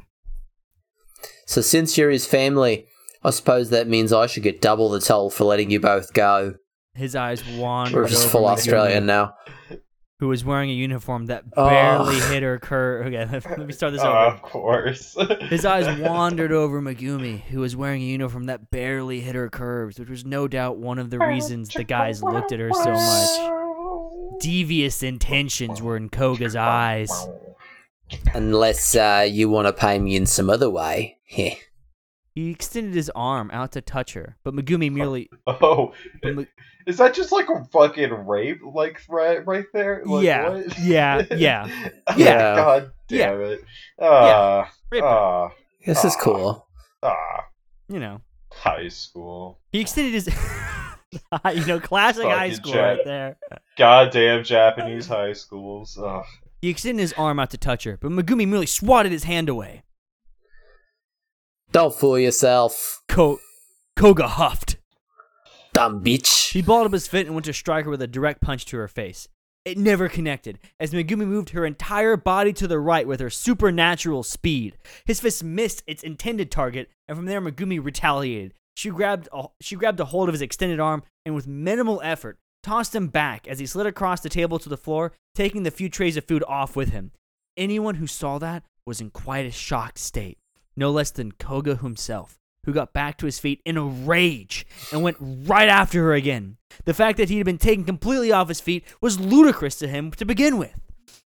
[SPEAKER 2] so since you're his family, I suppose that means I should get double the toll for letting you both go.
[SPEAKER 1] His eyes wandered
[SPEAKER 2] We're just
[SPEAKER 1] over
[SPEAKER 2] full
[SPEAKER 1] Megumi,
[SPEAKER 2] Australian now.
[SPEAKER 1] Who was wearing a uniform that
[SPEAKER 2] Oh.
[SPEAKER 1] barely hit her curve. Okay, let me start this
[SPEAKER 3] Uh,
[SPEAKER 1] over.
[SPEAKER 3] of course.
[SPEAKER 1] His eyes wandered over Megumi, who was wearing a uniform that barely hit her curves, which was no doubt one of the reasons the guys looked at her so much. Devious intentions were in Koga's eyes.
[SPEAKER 2] Unless uh, you want to pay me in some other way. Heh.
[SPEAKER 1] He extended his arm out to touch her, but Megumi merely.
[SPEAKER 3] Oh,
[SPEAKER 1] but Me-
[SPEAKER 3] is that just like a fucking rape, like threat right there? Like,
[SPEAKER 1] Yeah,
[SPEAKER 3] what?
[SPEAKER 1] yeah, yeah.
[SPEAKER 2] Yeah.
[SPEAKER 3] God
[SPEAKER 1] Yeah.
[SPEAKER 3] damn it. Ah,
[SPEAKER 1] Rape her,
[SPEAKER 3] ah,
[SPEAKER 2] This is cool.
[SPEAKER 3] ah.
[SPEAKER 1] you know.
[SPEAKER 3] High school.
[SPEAKER 1] He extended his. you know, classic high school
[SPEAKER 3] Jack.
[SPEAKER 1] right there.
[SPEAKER 3] Goddamn Japanese high schools. Ugh.
[SPEAKER 1] He extended his arm out to touch her, but Megumi merely swatted his hand away.
[SPEAKER 2] Don't fool yourself,
[SPEAKER 1] Ko- Koga huffed.
[SPEAKER 2] Dumb bitch.
[SPEAKER 1] He balled up his fit and went to strike her with a direct punch to her face. It never connected, as Megumi moved her entire body to the right with her supernatural speed. His fist missed its intended target, and from there Megumi retaliated. She grabbed a, she grabbed a hold of his extended arm and with minimal effort tossed him back as he slid across the table to the floor, taking the few trays of food off with him. Anyone who saw that was in quite a shocked state, no less than Koga himself, who got back to his feet in a rage and went right after her again. The fact that he had been taken completely off his feet was ludicrous to him to begin with.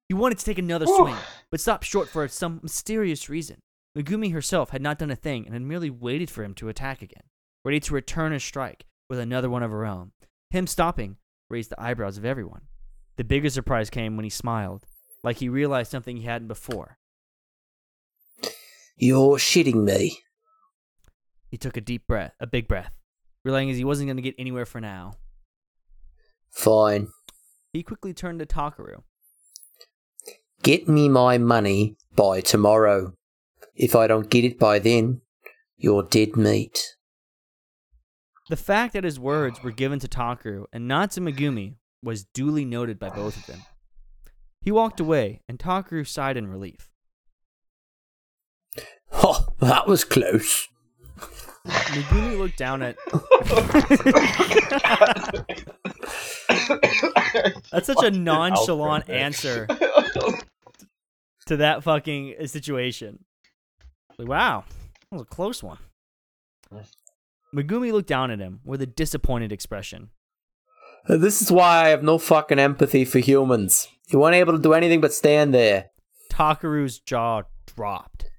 [SPEAKER 1] He wanted to take another swing, but stopped short for some mysterious reason. Megumi herself had not done a thing and had merely waited for him to attack again, ready to return a strike with another one of her own. Him stopping raised the eyebrows of everyone. The bigger surprise came when he smiled, like he realized something he hadn't before.
[SPEAKER 2] You're shitting me.
[SPEAKER 1] He took a deep breath, a big breath, realizing he wasn't going to get anywhere for now.
[SPEAKER 2] Fine.
[SPEAKER 1] He quickly turned to Takaru.
[SPEAKER 2] Get me my money by tomorrow. If I don't get it by then, you're dead meat.
[SPEAKER 1] The fact that his words were given to Takaru and not to Megumi was duly noted by both of them. He walked away, and Takaru sighed in relief.
[SPEAKER 2] Oh, that was close.
[SPEAKER 1] Megumi looked down at. That's such a nonchalant answer to that fucking situation. Like, wow, that was a close one. Megumi looked down at him with a disappointed expression.
[SPEAKER 2] Uh, This is why I have no fucking empathy for humans. You weren't able to do anything but stand there.
[SPEAKER 1] Takaru's jaw dropped.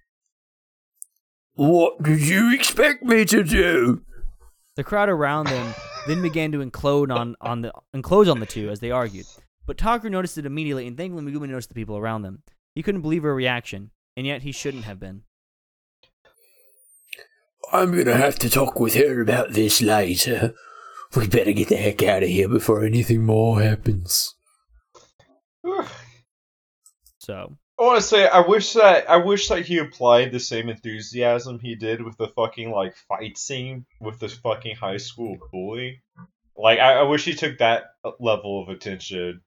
[SPEAKER 2] What did you expect me to do?
[SPEAKER 1] The crowd around them then began to enclose on, on the enclose on the two as they argued. But Takaru noticed it immediately, and thankfully Megumi noticed the people around them. He couldn't believe her reaction, and yet he shouldn't have been.
[SPEAKER 4] I'm gonna have to talk with her about this later. We better get the heck out of here before anything more happens.
[SPEAKER 1] So
[SPEAKER 3] I want to say I wish that I wish that he applied the same enthusiasm he did with the fucking like fight scene with this fucking high school bully. Like I, I wish he took that level of attention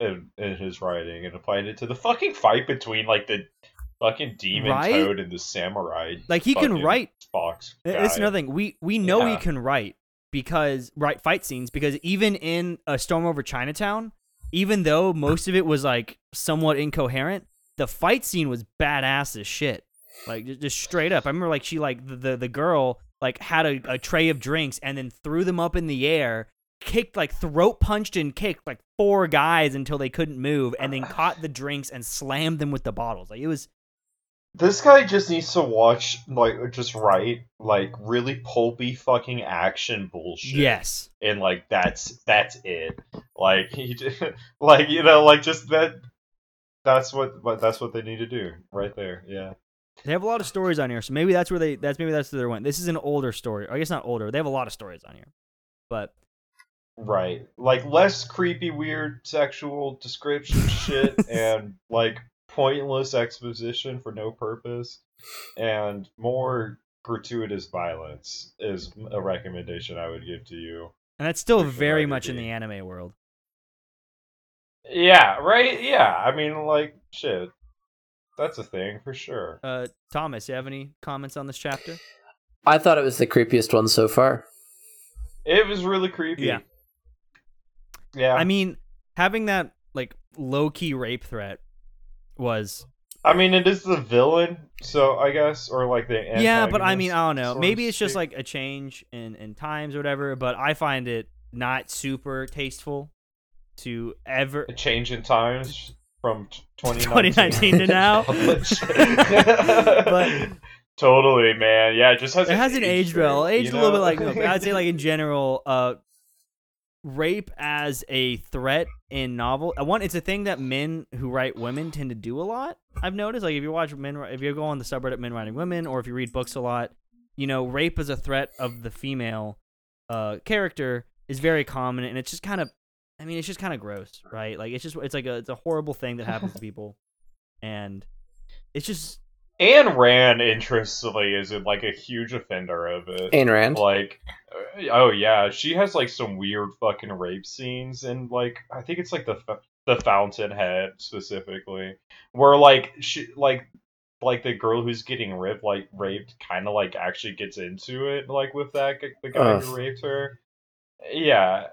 [SPEAKER 3] in, in his writing and applied it to the fucking fight between like the fucking demon
[SPEAKER 1] Right?
[SPEAKER 3] toad and the samurai.
[SPEAKER 1] Like, he can write-
[SPEAKER 3] Fox.
[SPEAKER 1] It- It's another thing. We we know he can write because write fight scenes because even in a storm over Chinatown, even though most of it was like somewhat incoherent, the fight scene was badass as shit. Like just, straight up. I remember like she like the the, the girl like had a, a tray of drinks and then threw them up in the air, kicked like throat punched and kicked like four guys until they couldn't move, and then caught the drinks and slammed them with the bottles. Like it was
[SPEAKER 3] This guy just needs to watch like just write like really pulpy fucking action bullshit.
[SPEAKER 1] yes.
[SPEAKER 3] and like that's that's it. Like he, like you know, like just that. That's what, what that's what they need to do right there. Yeah.
[SPEAKER 1] They have a lot of stories on here, so maybe that's where they that's maybe that's where they went. This is an older story. I guess not older. They have a lot of stories on here, but
[SPEAKER 3] Right. Like less creepy, weird sexual description shit and like pointless exposition for no purpose and more gratuitous violence is a recommendation I would give to you.
[SPEAKER 1] and that's still very much in the anime world.
[SPEAKER 3] Yeah, right? Yeah. I mean like shit. That's a thing for sure.
[SPEAKER 1] Uh, Thomas, you have any comments on this chapter?
[SPEAKER 2] I thought it was the creepiest one so far.
[SPEAKER 3] It was really creepy.
[SPEAKER 1] Yeah.
[SPEAKER 3] Yeah.
[SPEAKER 1] I mean, having that like low key rape threat was
[SPEAKER 3] I mean, it is the villain, so I guess, or like the
[SPEAKER 1] yeah, but I mean, I don't know. Maybe it's just like a change in in times or whatever. But I find it not super tasteful to ever
[SPEAKER 3] a change in times from t- 2019,
[SPEAKER 1] 2019 to now.
[SPEAKER 3] but totally, man. Yeah, it just hasn't.
[SPEAKER 1] it hasn't aged well.
[SPEAKER 3] right,
[SPEAKER 1] aged
[SPEAKER 3] you
[SPEAKER 1] a little bit like no, I'd say like in general, uh, rape as a threat in novel. uh, One, it's a thing that men who write women tend to do a lot. I've noticed. Like if you watch men, if you go on the subreddit men writing women, or if you read books a lot, you know, rape as a threat of the female uh, character is very common, and it's just kind of, I mean, it's just kind of gross, right? Like it's just it's like a it's a horrible thing that happens to people, and it's just
[SPEAKER 3] Anne Rand, interestingly, is like a huge offender of it.
[SPEAKER 2] Ayn Rand.
[SPEAKER 3] like uh, oh yeah she has like some weird fucking rape scenes and like i think it's like the f- the fountainhead specifically where like she like like the girl who's getting raped like raped kind of like actually gets into it like with that the guy
[SPEAKER 2] Ugh.
[SPEAKER 3] who raped her yeah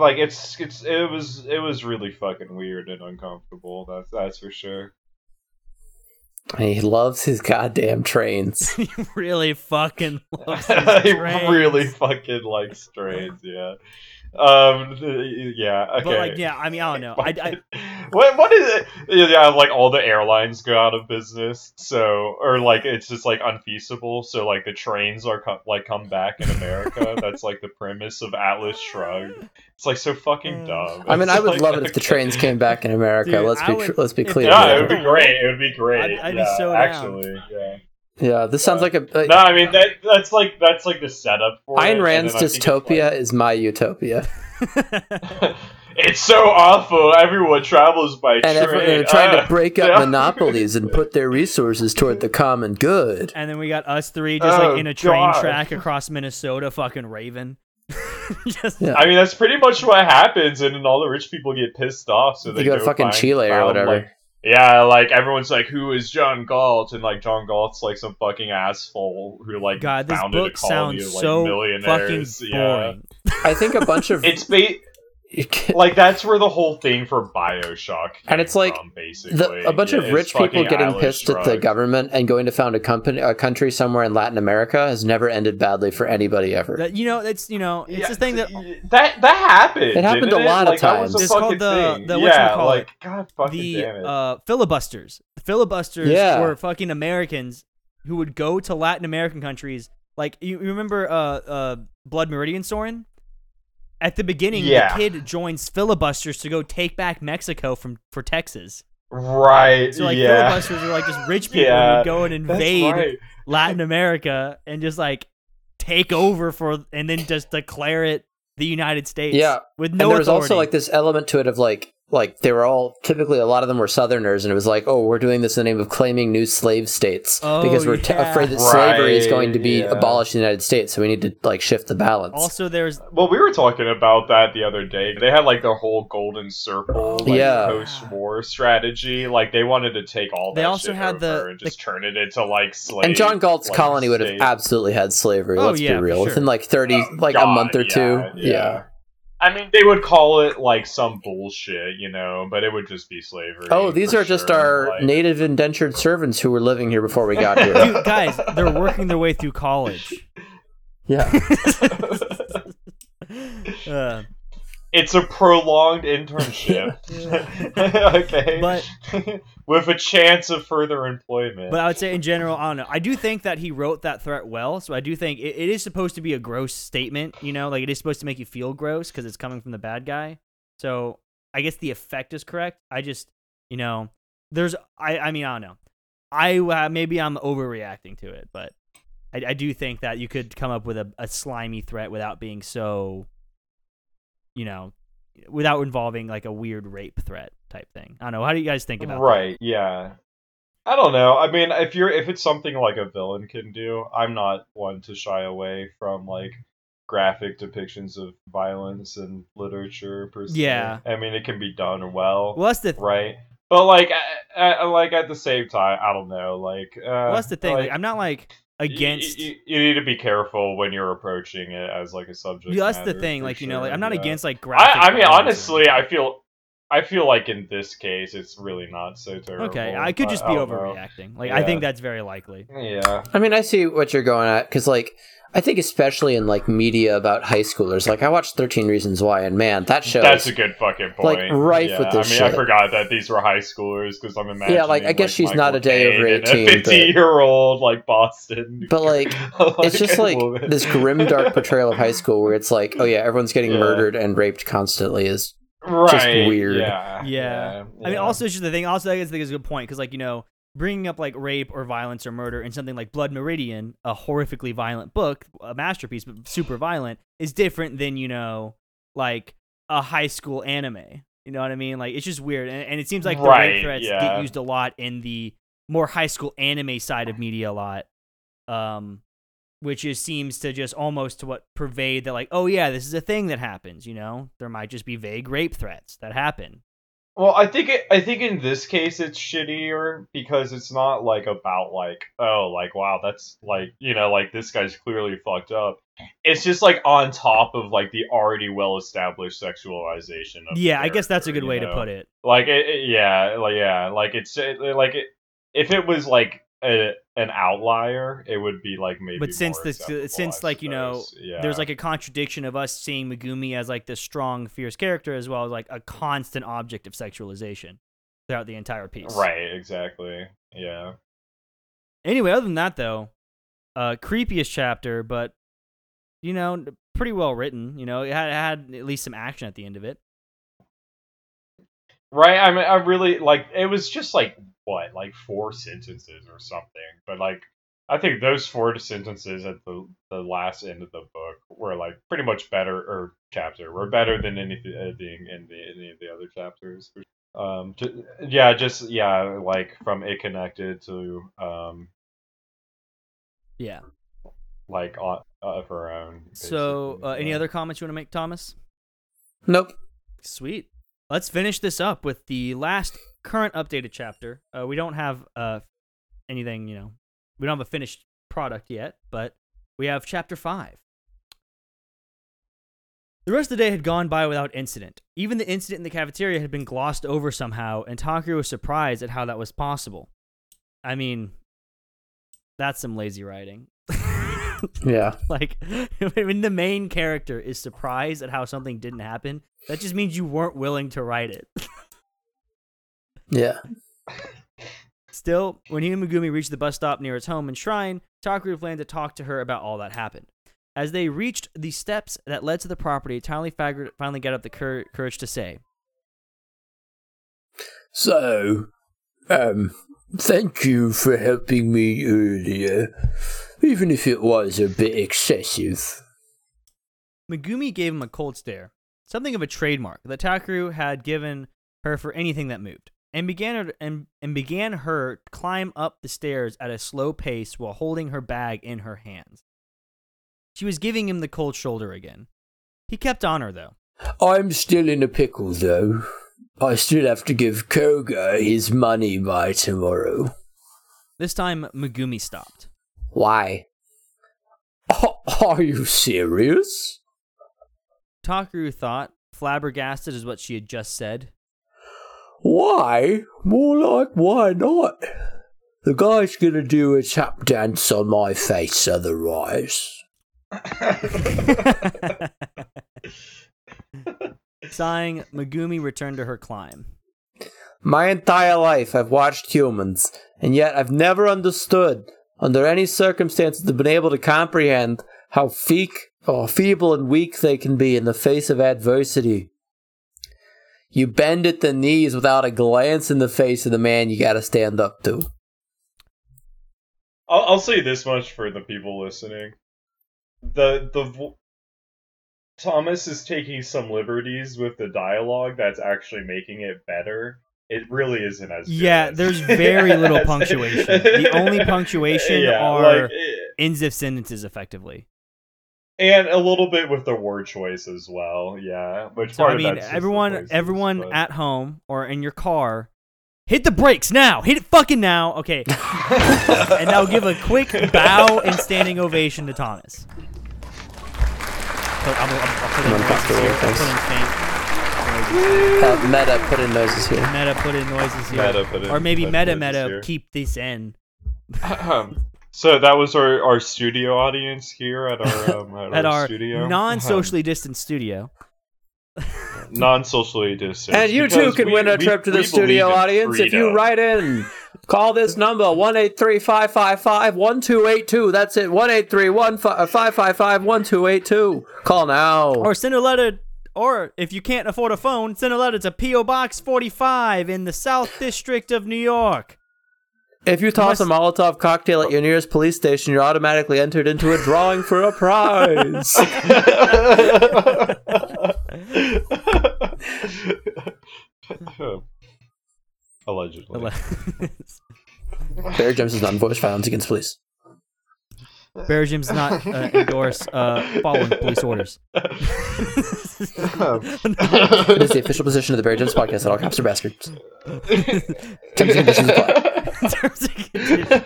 [SPEAKER 3] like it's it's it was it was really fucking weird and uncomfortable that's that's for sure
[SPEAKER 2] He loves his goddamn trains.
[SPEAKER 1] he really fucking loves his
[SPEAKER 3] I
[SPEAKER 1] trains.
[SPEAKER 3] really fucking like strains, yeah. Um, th- yeah, okay.
[SPEAKER 1] But like, yeah, I mean, I don't know. I, I
[SPEAKER 3] what what is it? Yeah, like all the airlines go out of business, so or like it's just like unfeasible. So like the trains are co- like come back in America. That's like the premise of Atlas Shrugged. It's like so fucking
[SPEAKER 1] Mm.
[SPEAKER 3] dumb.
[SPEAKER 2] I mean, I would
[SPEAKER 3] like,
[SPEAKER 2] love it if the trains came back in America.
[SPEAKER 1] Dude,
[SPEAKER 2] let's
[SPEAKER 1] I
[SPEAKER 2] be
[SPEAKER 1] would-
[SPEAKER 2] tr- let's be clear.
[SPEAKER 3] Yeah, it would be great. It would be great.
[SPEAKER 1] I'd- I'd be
[SPEAKER 3] yeah,
[SPEAKER 1] so down.
[SPEAKER 3] actually. Yeah.
[SPEAKER 2] Yeah, this sounds like a. Like,
[SPEAKER 3] No, I mean that that's like that's like the setup for it,
[SPEAKER 2] Ayn Rand's
[SPEAKER 3] then I think it's,
[SPEAKER 2] dystopia
[SPEAKER 3] like-
[SPEAKER 2] is my utopia.
[SPEAKER 3] it's so awful. Everyone travels by
[SPEAKER 2] And
[SPEAKER 3] train.
[SPEAKER 2] everyone, they're trying
[SPEAKER 3] Ah,
[SPEAKER 2] to break up
[SPEAKER 3] yeah.
[SPEAKER 2] monopolies and put their resources toward the common good.
[SPEAKER 1] and then we got us three just
[SPEAKER 3] Oh,
[SPEAKER 1] like in a train
[SPEAKER 3] God.
[SPEAKER 1] track across Minnesota, fucking Raven. just,
[SPEAKER 2] Yeah.
[SPEAKER 3] I mean, that's pretty much what happens, and then all the rich people get pissed off. So
[SPEAKER 2] They
[SPEAKER 3] they,
[SPEAKER 2] go to fucking Chile or whatever.
[SPEAKER 3] like- yeah, like everyone's like, "Who is John Galt?" And like John Galt's like some fucking asshole who like
[SPEAKER 1] God, this
[SPEAKER 3] founded
[SPEAKER 1] book
[SPEAKER 3] a colony
[SPEAKER 1] sounds
[SPEAKER 3] of like
[SPEAKER 1] so fucking
[SPEAKER 3] millionaires. yeah,
[SPEAKER 1] boring.
[SPEAKER 2] I think a bunch of
[SPEAKER 3] it's ba- like that's where the whole thing for Bioshock.
[SPEAKER 2] And it's like
[SPEAKER 3] from, basically
[SPEAKER 2] the, a bunch
[SPEAKER 3] Yeah,
[SPEAKER 2] of rich people getting
[SPEAKER 3] Atlas
[SPEAKER 2] pissed at the government and going to found a company, a country somewhere in Latin America has never ended badly for anybody ever.
[SPEAKER 1] That, you know, it's you know, it's
[SPEAKER 3] Yeah,
[SPEAKER 1] this thing that
[SPEAKER 3] that that happened.
[SPEAKER 2] It happened
[SPEAKER 3] didn't
[SPEAKER 2] a lot of
[SPEAKER 3] Like, that was
[SPEAKER 2] times.
[SPEAKER 3] a
[SPEAKER 1] It's called
[SPEAKER 3] fucking
[SPEAKER 1] the-
[SPEAKER 3] thing.
[SPEAKER 1] the
[SPEAKER 3] yeah,
[SPEAKER 1] whatchamacallit,
[SPEAKER 3] like God fucking
[SPEAKER 1] the
[SPEAKER 3] damn it.
[SPEAKER 1] uh, filibusters. The filibusters
[SPEAKER 2] Yeah.
[SPEAKER 1] were fucking Americans who would go to Latin American countries. Like you, you remember uh, uh, Blood Meridian Soren? At the beginning,
[SPEAKER 3] Yeah.
[SPEAKER 1] the kid joins filibusters to go take back Mexico from for Texas.
[SPEAKER 3] right.
[SPEAKER 1] So like
[SPEAKER 3] yeah.
[SPEAKER 1] filibusters are like just rich people who
[SPEAKER 3] Yeah,
[SPEAKER 1] would go and invade
[SPEAKER 3] right.
[SPEAKER 1] Latin America and just like take over for and then just declare it the United States.
[SPEAKER 2] Yeah,
[SPEAKER 1] with no
[SPEAKER 2] and there was
[SPEAKER 1] authority.
[SPEAKER 2] also like this element to it of like like they were all typically a lot of them were Southerners, and it was like, oh, we're doing this in the name of claiming new slave states
[SPEAKER 1] Oh,
[SPEAKER 2] because we're t- afraid that slavery is going to be
[SPEAKER 3] yeah.
[SPEAKER 2] abolished in the United States, so we need to like shift the balance.
[SPEAKER 1] Also, there's
[SPEAKER 3] Well, we were talking about that the other day. They had like their whole golden circle, like,
[SPEAKER 2] Yeah.
[SPEAKER 3] post-war strategy. Like they wanted to take all that.
[SPEAKER 1] They also
[SPEAKER 3] shit
[SPEAKER 1] had the-
[SPEAKER 3] and just turn it into like slave.
[SPEAKER 2] and John Galt's
[SPEAKER 3] like,
[SPEAKER 2] colony would have
[SPEAKER 3] state.
[SPEAKER 2] absolutely had slavery.
[SPEAKER 1] Oh,
[SPEAKER 2] let's
[SPEAKER 1] yeah,
[SPEAKER 2] be real.
[SPEAKER 1] sure.
[SPEAKER 2] Within like thirty,
[SPEAKER 3] Oh,
[SPEAKER 2] like a month or
[SPEAKER 3] yeah,
[SPEAKER 2] two.
[SPEAKER 3] yeah. I mean, they would call it like some bullshit, you know, but it would just be slavery.
[SPEAKER 2] Oh, these
[SPEAKER 3] for
[SPEAKER 2] are just
[SPEAKER 3] sure,
[SPEAKER 2] our
[SPEAKER 3] like-
[SPEAKER 2] native indentured servants who were living here before we got here.
[SPEAKER 1] dude, guys. They're working their way through college.
[SPEAKER 2] yeah.
[SPEAKER 1] Uh,
[SPEAKER 3] It's a prolonged internship. okay.
[SPEAKER 1] But-
[SPEAKER 3] with a chance of further employment.
[SPEAKER 1] But I would say in general, I don't know. I do think that he wrote that threat well, so I do think it, it is supposed to be a gross statement. You know, like it is supposed to make you feel gross because it's coming from the bad guy. So I guess the effect is correct. I just, you know, there's, I, I mean, I don't know. I uh, maybe I'm overreacting to it, but I, I do think that you could come up with a, a slimy threat without being so, you know, without involving like a weird rape threat type thing. I don't know. How do you guys think about that?
[SPEAKER 3] right, yeah. I don't know. I mean, if you're if it's something like a villain can do, I'm not one to shy away from like graphic depictions of violence in literature per se.
[SPEAKER 1] Yeah.
[SPEAKER 3] I mean, it can be done well,
[SPEAKER 1] Well, that's the
[SPEAKER 3] right? But like, I, I, like at the same time, I don't know. Like, uh,
[SPEAKER 1] well, that's the thing. Like, I'm not like against.
[SPEAKER 3] y- y- You, need to be careful when you're approaching it as like a subject.
[SPEAKER 1] Yeah, that's the thing.
[SPEAKER 3] for
[SPEAKER 1] Like you know, like I'm not
[SPEAKER 3] yeah.
[SPEAKER 1] against like graphic.
[SPEAKER 3] I, I mean,
[SPEAKER 1] violence or
[SPEAKER 3] honestly, I feel, I feel like in this case, it's really not so terrible.
[SPEAKER 1] okay. I could just be
[SPEAKER 3] don't know.
[SPEAKER 1] overreacting. Like I think that's very likely.
[SPEAKER 3] Yeah.
[SPEAKER 2] I mean, I see what you're going at because, like, I think especially in like media about high schoolers. Like, I watched Thirteen Reasons Why, and man, that show.
[SPEAKER 3] That's a good fucking point.
[SPEAKER 2] like, rife
[SPEAKER 3] yeah,
[SPEAKER 2] with this
[SPEAKER 3] I mean, I forgot that these were high schoolers because I'm imagining.
[SPEAKER 2] Yeah, like, I guess she's not
[SPEAKER 3] Michael
[SPEAKER 2] a day over
[SPEAKER 3] Caine and
[SPEAKER 2] 18,
[SPEAKER 3] A
[SPEAKER 2] but-
[SPEAKER 3] 50 year old like Boston.
[SPEAKER 2] But, like, it's just like
[SPEAKER 3] woman.
[SPEAKER 2] this grim, dark portrayal of high school where it's like, oh yeah, everyone's getting
[SPEAKER 3] Yeah.
[SPEAKER 2] murdered and raped constantly. Is
[SPEAKER 3] right,
[SPEAKER 2] weird.
[SPEAKER 3] Yeah,
[SPEAKER 1] Yeah. I mean, also it's just the thing. Also, I guess think is a good point because like you know, bringing up like rape or violence or murder in something like Blood Meridian, a horrifically violent book, a masterpiece, but super violent, is different than you know, like a high school anime. You know what I mean? Like it's just weird, and, and it seems like the
[SPEAKER 3] Right,
[SPEAKER 1] rape threats
[SPEAKER 3] yeah.
[SPEAKER 1] get used a lot in the more high school anime side of media a lot. Um, which is seems to just almost to what pervade that like, oh yeah, this is a thing that happens. You know, there might just be vague rape threats that happen.
[SPEAKER 3] Well, I think it, I think in this case it's shittier because it's not like about like oh like wow that's like you know like this guy's clearly fucked up. It's just like on top of like the already well established sexualization. Of
[SPEAKER 1] Yeah, I guess that's a good way
[SPEAKER 3] you
[SPEAKER 1] to put it.
[SPEAKER 3] Like it, it- yeah, like yeah, like it's it, like it, if it was like a, an outlier, it would be like maybe.
[SPEAKER 1] But since this, since like you know,
[SPEAKER 3] yeah.
[SPEAKER 1] there's like a contradiction of us seeing Megumi as like this strong, fierce character, as well as like a constant object of sexualization throughout the entire piece.
[SPEAKER 3] right, exactly, yeah.
[SPEAKER 1] Anyway, other than that, though, uh, creepiest chapter, but you know, pretty well written. You know, it had, it had at least some action at the end of it.
[SPEAKER 3] Right. I mean, I really like. It was just like what, like four sentences or something. But like, I think those four sentences at the the last end of the book were like pretty much better, or chapter were better than anything anything in the any of the other chapters. Um. ju- yeah. Just yeah. Like from it connected to um.
[SPEAKER 1] Yeah.
[SPEAKER 3] Like on, of her own.
[SPEAKER 1] So, uh, any other comments you want to make, Thomas?
[SPEAKER 2] nope.
[SPEAKER 1] Sweet. Let's finish this up with the last current updated chapter. Uh, we don't have uh, anything, you know, we don't have a finished product yet, but we have chapter 5. The rest of the day had gone by without incident. Even the incident in the cafeteria had been glossed over somehow, and Takeru was surprised at how that was possible. I mean, that's some lazy writing.
[SPEAKER 2] Yeah.
[SPEAKER 1] like when the main character is surprised at how something didn't happen, that just means you weren't willing to write it.
[SPEAKER 2] Yeah.
[SPEAKER 1] Still, when he and Megumi reached the bus stop near his home and shrine, Takeru planned to talk to her about all that happened. As they reached the steps that led to the property, Tiny Faggot finally got up the cour- courage to say,
[SPEAKER 4] So, um, thank you for helping me earlier, even if it was a bit excessive.
[SPEAKER 1] Megumi gave him a cold stare, something of a trademark that Takeru had given her for anything that moved, and began her and, and began her climb up the stairs at a slow pace while holding her bag in her hands. She was giving him the cold shoulder again. He kept on her though.
[SPEAKER 4] I'm still in a pickle, though. I still have to give Koga his money by tomorrow.
[SPEAKER 1] This time Megumi stopped.
[SPEAKER 2] Why?
[SPEAKER 4] Are you serious?
[SPEAKER 1] Takaru thought, flabbergasted as what she had just said.
[SPEAKER 4] Why? More like, why not? The guy's gonna do a tap dance on my face otherwise.
[SPEAKER 1] Sighing, Megumi returned to her climb.
[SPEAKER 2] My entire life I've watched humans, and yet I've never understood, under any circumstances, been able to comprehend how feek, or feeble and weak they can be in the face of adversity. You bend at the knees without a glance in the face of the man you gotta stand up to.
[SPEAKER 3] I'll, I'll say this much for the people listening: the the vo- Thomas is taking some liberties with the dialogue that's actually making it better. It really isn't as
[SPEAKER 1] Yeah,
[SPEAKER 3] as-
[SPEAKER 1] there's very little punctuation. The only punctuation
[SPEAKER 3] Yeah,
[SPEAKER 1] are
[SPEAKER 3] like, eh,
[SPEAKER 1] ends of sentences, effectively.
[SPEAKER 3] and a little bit with the word choice as well. Yeah, which
[SPEAKER 1] So
[SPEAKER 3] part
[SPEAKER 1] I
[SPEAKER 3] of
[SPEAKER 1] mean,
[SPEAKER 3] that's
[SPEAKER 1] everyone,
[SPEAKER 3] voices,
[SPEAKER 1] everyone
[SPEAKER 3] but-
[SPEAKER 1] at home or in your car, hit the brakes now. Hit it fucking now. Okay, and now give a quick bow and standing ovation to Thomas. Put- I'll, I'll, I'll put
[SPEAKER 2] I'm
[SPEAKER 1] noises
[SPEAKER 2] uncomfortable
[SPEAKER 1] here.
[SPEAKER 2] with
[SPEAKER 1] I'll put in faint.
[SPEAKER 2] Uh, meta, put in noises here.
[SPEAKER 1] Meta, put in noises here.
[SPEAKER 3] Meta, put in-
[SPEAKER 1] or maybe
[SPEAKER 3] put
[SPEAKER 1] meta, meta,
[SPEAKER 3] here.
[SPEAKER 1] keep this in.
[SPEAKER 3] so that was our, our studio audience here at our um, at,
[SPEAKER 1] At
[SPEAKER 3] our,
[SPEAKER 1] our
[SPEAKER 3] studio,
[SPEAKER 1] non-socially distant studio.
[SPEAKER 3] non socially distant.
[SPEAKER 2] And you too can
[SPEAKER 3] we-
[SPEAKER 2] win a
[SPEAKER 3] we-
[SPEAKER 2] trip to the studio
[SPEAKER 3] believe in
[SPEAKER 2] audience if you write in. Call this number one eight three five five five one two eight two. That's it. One eight three one five five five one two eight two. Call now.
[SPEAKER 1] Or send a letter, or if you can't afford a phone, send a letter to P.O. Box 45 in the South District of New York.
[SPEAKER 2] If you toss a Molotov cocktail at your nearest police station, you're automatically entered into a drawing for a prize.
[SPEAKER 3] Allegedly.
[SPEAKER 2] Bear Jumps is not voice violence against police.
[SPEAKER 1] Bear Jim's not uh, endorse uh, following police orders.
[SPEAKER 2] It is the official position of the Bear Jumps podcast that all cops are bastards. Terms and conditions apply.
[SPEAKER 1] Terms and conditions.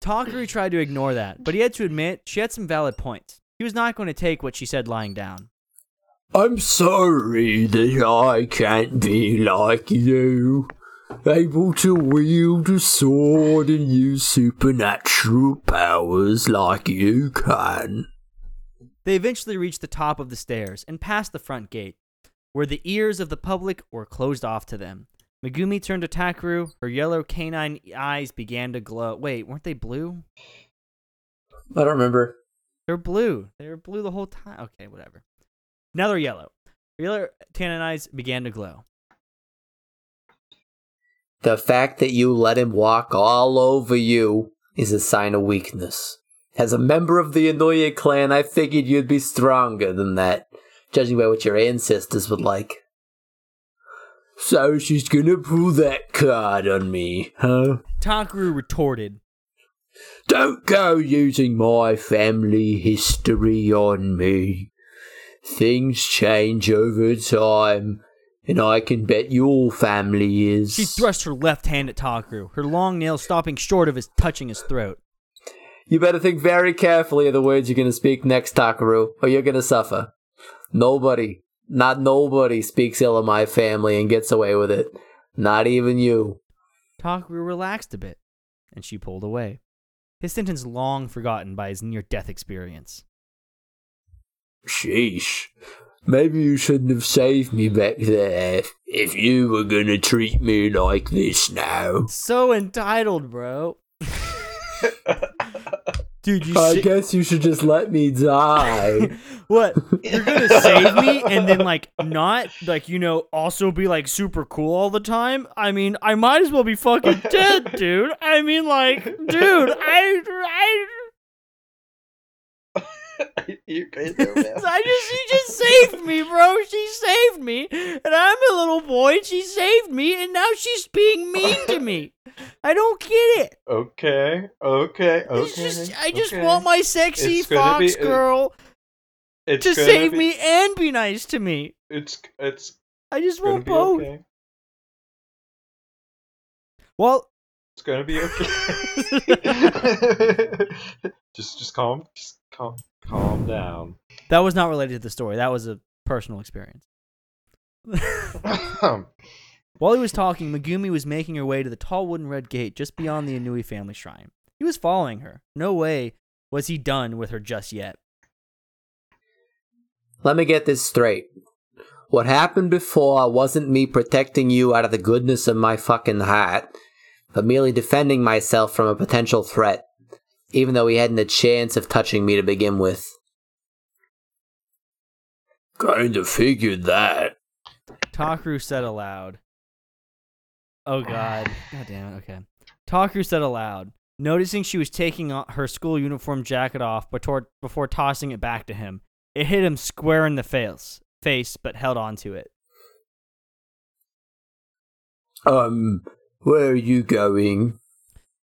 [SPEAKER 1] Takaru tried to ignore that, but he had to admit she had some valid points. He was not going to take what she said lying down.
[SPEAKER 4] I'm sorry that I can't be like you, able to wield a sword and use supernatural powers like you can.
[SPEAKER 1] They eventually reached the top of the stairs and passed the front gate, where the ears of the public were closed off to them. Megumi turned to Takaru. Her yellow canine eyes began to glow. Wait, weren't they blue?
[SPEAKER 2] I don't remember.
[SPEAKER 1] They're blue. They were blue the whole time. Okay, whatever. Now they're yellow. Her yellow canine eyes began to glow.
[SPEAKER 2] The fact that you let him walk all over you is a sign of weakness. As a member of the Inoue clan, I figured you'd be stronger than that, judging by what your ancestors would like.
[SPEAKER 4] So she's gonna pull that card on me, huh?
[SPEAKER 1] Takaru retorted.
[SPEAKER 4] Don't go using my family history on me. Things change over time, and I can bet your family is.
[SPEAKER 1] She thrust her left hand at Takaru, her long nails stopping short of his touching his throat.
[SPEAKER 2] You better think very carefully of the words you're gonna speak next, Takaru, or you're gonna suffer. Nobody, not nobody speaks ill of my family and gets away with it. Not even you.
[SPEAKER 1] Takaru relaxed a bit, and she pulled away. His sentence long forgotten by his near death experience.
[SPEAKER 4] Sheesh. Maybe you shouldn't have saved me back there if you were gonna treat me like this now.
[SPEAKER 1] So entitled, bro. Dude, you
[SPEAKER 2] I guess you should just let me die.
[SPEAKER 1] what? You're gonna save me and then like not like you know also be like super cool all the time? I mean, I might as well be fucking dead, dude. I mean, like, dude, I, I.
[SPEAKER 3] you there, man?
[SPEAKER 1] I just she just saved me, bro. She saved me, and I'm a little boy. And she saved me, and now she's being mean to me. I don't get it.
[SPEAKER 3] Okay, okay, okay.
[SPEAKER 1] Just I just
[SPEAKER 3] okay.
[SPEAKER 1] want my sexy
[SPEAKER 3] It's
[SPEAKER 1] fox
[SPEAKER 3] be- uh,
[SPEAKER 1] girl
[SPEAKER 3] it's
[SPEAKER 1] to save
[SPEAKER 3] be-
[SPEAKER 1] me and be nice to me.
[SPEAKER 3] It's it's
[SPEAKER 1] I just want both.
[SPEAKER 3] okay.
[SPEAKER 1] Well,
[SPEAKER 3] It's gonna be okay. just just calm, just calm, calm down.
[SPEAKER 1] that was not related to the story. That was a personal experience. While he was talking, Megumi was making her way to the tall wooden red gate just beyond the Inoue family shrine. He was following her. No way was he done with her just yet.
[SPEAKER 2] Let me get this straight. What happened before wasn't me protecting you out of the goodness of my fucking heart, but merely defending myself from a potential threat, even though he hadn't a chance of touching me to begin with.
[SPEAKER 4] Kinda figured that.
[SPEAKER 1] Takaru said aloud. Oh god. God damn it. Okay. Takaru said aloud, noticing she was taking her school uniform jacket off before, before tossing it back to him. It hit him square in the face, face but held on to it.
[SPEAKER 4] Um, where are you going?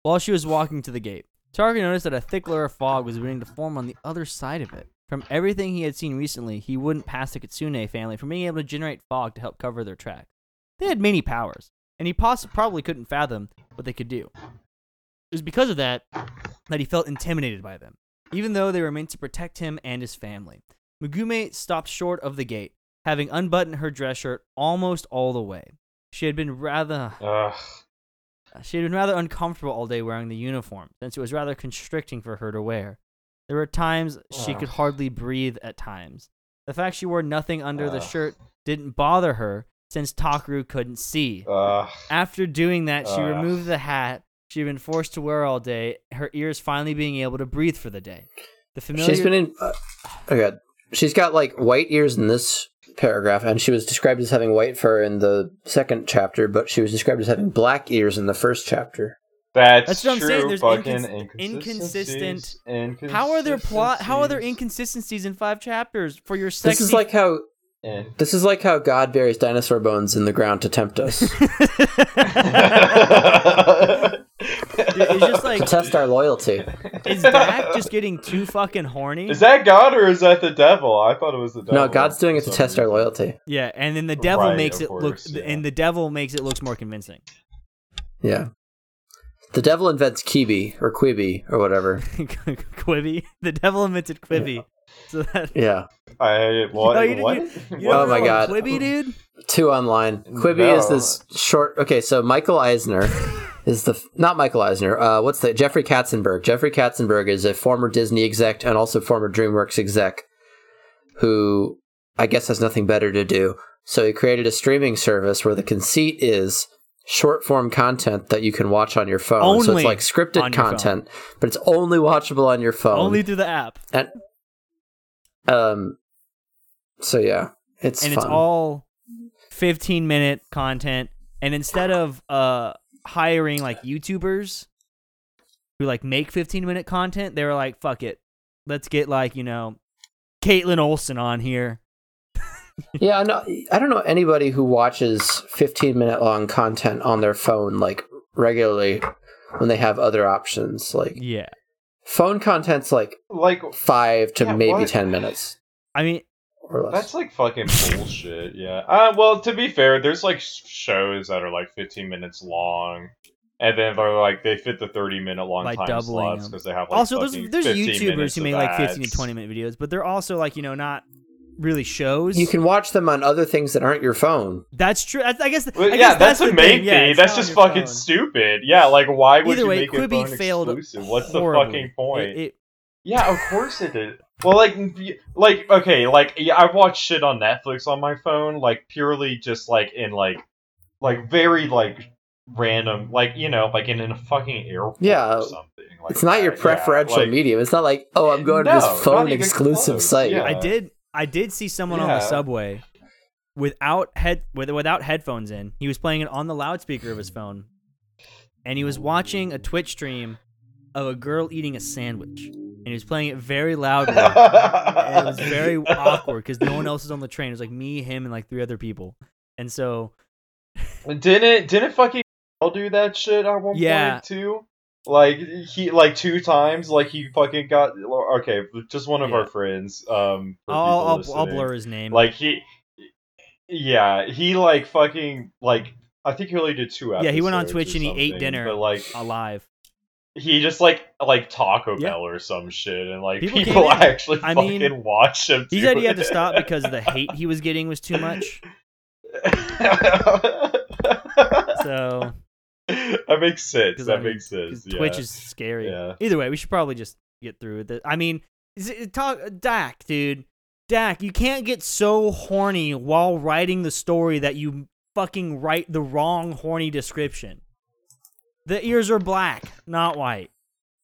[SPEAKER 1] While she was walking to the gate, Takaru noticed that a thick layer of fog was beginning to form on the other side of it. From everything he had seen recently, he wouldn't pass the Kitsune family from being able to generate fog to help cover their track. They had many powers, and he poss- probably couldn't fathom what they could do. It was because of that that he felt intimidated by them, even though they were meant to protect him and his family. Megumi stopped short of the gate, having unbuttoned her dress shirt almost all the way. She had been rather
[SPEAKER 3] Ugh.
[SPEAKER 1] She had been rather uncomfortable all day wearing the uniform, since it was rather constricting for her to wear. There were times she could hardly breathe at times. The fact she wore nothing under the shirt didn't bother her, since Takaru couldn't see.
[SPEAKER 3] Ugh.
[SPEAKER 1] After doing that, she
[SPEAKER 3] Ugh.
[SPEAKER 1] removed the hat she had been forced to wear all day, her ears finally being able to breathe for the day. The familiar
[SPEAKER 2] She's been in. Uh, oh god, she's got like white ears in this paragraph, and she was described as having white fur in the second chapter, but she was described as having black ears in the first chapter.
[SPEAKER 3] That's,
[SPEAKER 1] That's what I'm
[SPEAKER 3] true.
[SPEAKER 1] saying, there's
[SPEAKER 3] fucking
[SPEAKER 1] incons-
[SPEAKER 3] inconsistencies.
[SPEAKER 1] How are there plot? How are there
[SPEAKER 3] Inconsistencies.
[SPEAKER 1] inconsistencies in five chapters for your sexy?
[SPEAKER 2] This is like how this is like how God buries dinosaur bones in the ground to tempt us,
[SPEAKER 1] it's just like to
[SPEAKER 2] test our loyalty.
[SPEAKER 1] is Dak just getting too fucking horny?
[SPEAKER 3] Is that God or is that the devil? I thought it was the devil.
[SPEAKER 2] No, God's doing it to test our loyalty.
[SPEAKER 1] yeah, and then the devil
[SPEAKER 3] Right,
[SPEAKER 1] makes
[SPEAKER 3] of
[SPEAKER 1] it look,
[SPEAKER 3] yeah.
[SPEAKER 1] and the devil makes it looks more convincing.
[SPEAKER 2] Yeah. The devil invents Kibi or Quibi or whatever.
[SPEAKER 1] Quibi, the devil invented Quibi. So that
[SPEAKER 2] Yeah.
[SPEAKER 3] I what?
[SPEAKER 1] Oh, you-
[SPEAKER 3] what?
[SPEAKER 1] you- you
[SPEAKER 2] Oh my God.
[SPEAKER 1] Quibi, dude.
[SPEAKER 2] Two online. Quibi is this short. Okay, so Michael Eisner is the not Michael Eisner. Uh, what's the Jeffrey Katzenberg? Jeffrey Katzenberg is a former Disney exec and also former DreamWorks exec, who I guess has nothing better to do. So he created a streaming service where the conceit is short form content that you can watch on your phone. so
[SPEAKER 1] Only
[SPEAKER 2] it's like scripted
[SPEAKER 1] on your phone.
[SPEAKER 2] content, but it's only watchable on your phone.
[SPEAKER 1] Only through the app,
[SPEAKER 2] and um. So yeah, it's
[SPEAKER 1] and
[SPEAKER 2] fun.
[SPEAKER 1] it's all 15 minute content. And instead of uh hiring like YouTubers who like make 15 minute content, they were like, "Fuck it, let's get like you know, Caitlin Olsen on here."
[SPEAKER 2] Yeah, no, I don't know anybody who watches 15 minute long content on their phone like regularly when they have other options. Like
[SPEAKER 1] Yeah,
[SPEAKER 2] phone content's like
[SPEAKER 3] Like
[SPEAKER 2] five to
[SPEAKER 3] Yeah,
[SPEAKER 2] maybe
[SPEAKER 3] what?
[SPEAKER 2] 10 minutes
[SPEAKER 1] I mean,
[SPEAKER 2] or less.
[SPEAKER 3] that's like fucking bullshit. Yeah. Uh, well, to be fair, there's like shows that are like 15 minutes long. And then they're like they fit the 30 minute long
[SPEAKER 1] By
[SPEAKER 3] time
[SPEAKER 1] doubling
[SPEAKER 3] slots because they have like
[SPEAKER 1] also there's there's YouTubers who make like 15 to 20 minute videos, but they're also like you know not really shows.
[SPEAKER 2] you can watch them on other things that aren't your phone.
[SPEAKER 1] That's true. That's, I guess.
[SPEAKER 3] Well,
[SPEAKER 1] I
[SPEAKER 3] yeah,
[SPEAKER 1] guess
[SPEAKER 3] that's,
[SPEAKER 1] the
[SPEAKER 3] the main
[SPEAKER 1] thing. Yeah,
[SPEAKER 3] that's just fucking
[SPEAKER 1] phone.
[SPEAKER 3] stupid. Yeah, like why would
[SPEAKER 1] Either
[SPEAKER 3] you
[SPEAKER 1] way,
[SPEAKER 3] make
[SPEAKER 1] Quibi
[SPEAKER 3] it phone
[SPEAKER 1] failed
[SPEAKER 3] exclusive? What's the fucking point?
[SPEAKER 1] It- it-
[SPEAKER 3] Yeah, of course it did. Well, like, like okay, like yeah, I've watched shit on Netflix on my phone, like purely just like in like, like very like random, like you know, like in, in a fucking airport
[SPEAKER 2] Yeah,
[SPEAKER 3] or something. Like
[SPEAKER 2] It's not your
[SPEAKER 3] that. Yeah,
[SPEAKER 2] preferential
[SPEAKER 3] like-
[SPEAKER 2] medium. It's not like, oh, I'm going to this phone exclusive
[SPEAKER 3] close.
[SPEAKER 2] site.
[SPEAKER 3] Yeah.
[SPEAKER 1] I did. I did see someone on the subway without head with, without headphones in. He was playing it on the loudspeaker of his phone, and he was watching a Twitch stream of a girl eating a sandwich. and he was playing it very loudly. and it was very awkward because no one else was on the train. It was like me, him, and like three other people. And so
[SPEAKER 3] Didn't didn't fucking Mel do that shit at one
[SPEAKER 1] Yeah.
[SPEAKER 3] point too? Like he like two times, like he fucking got okay. Just one of
[SPEAKER 1] Yeah.
[SPEAKER 3] our friends. Um,
[SPEAKER 1] I'll, I'll, I'll blur his name.
[SPEAKER 3] Like he, yeah, he like fucking like I think he only did two episodes.
[SPEAKER 1] Yeah, he went on Twitch and he ate dinner.
[SPEAKER 3] But like
[SPEAKER 1] alive.
[SPEAKER 3] He just like like Taco
[SPEAKER 1] Yeah.
[SPEAKER 3] Bell or some shit, and like
[SPEAKER 1] People
[SPEAKER 3] people, actually
[SPEAKER 1] I
[SPEAKER 3] fucking
[SPEAKER 1] mean,
[SPEAKER 3] watch him.
[SPEAKER 1] He said he had to stop because the hate he was getting was too much. So
[SPEAKER 3] that makes sense. That
[SPEAKER 1] I mean,
[SPEAKER 3] makes sense. Yeah.
[SPEAKER 1] Twitch is scary.
[SPEAKER 3] Yeah.
[SPEAKER 1] Either way, we should probably just get through with it. I mean, is it, uh, talk uh, Dak, dude. Dak, you can't get so horny while writing the story that you fucking write the wrong horny description. The ears are black, not white.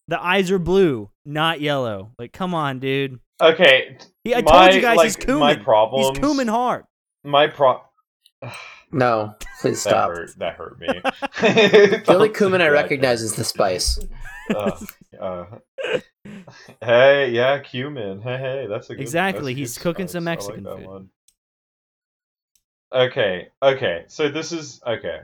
[SPEAKER 1] The eyes are blue, not yellow. Like, come on, dude.
[SPEAKER 3] Okay.
[SPEAKER 1] He, I
[SPEAKER 3] my,
[SPEAKER 1] told you guys
[SPEAKER 3] like,
[SPEAKER 1] he's Cumin.
[SPEAKER 3] My
[SPEAKER 1] He's
[SPEAKER 3] problems.
[SPEAKER 1] Cumin hard.
[SPEAKER 3] My pro.
[SPEAKER 2] No, please
[SPEAKER 3] That
[SPEAKER 2] stop.
[SPEAKER 3] hurt. That hurt me.
[SPEAKER 2] The only cumin I recognize is the spice.
[SPEAKER 3] Uh, uh, hey, yeah, cumin. Hey, hey, that's a good,
[SPEAKER 1] Exactly,
[SPEAKER 3] a
[SPEAKER 1] he's
[SPEAKER 3] good
[SPEAKER 1] cooking
[SPEAKER 3] spice.
[SPEAKER 1] some
[SPEAKER 3] I like
[SPEAKER 1] Mexican
[SPEAKER 3] that
[SPEAKER 1] food.
[SPEAKER 3] one. Okay, okay. So this is okay.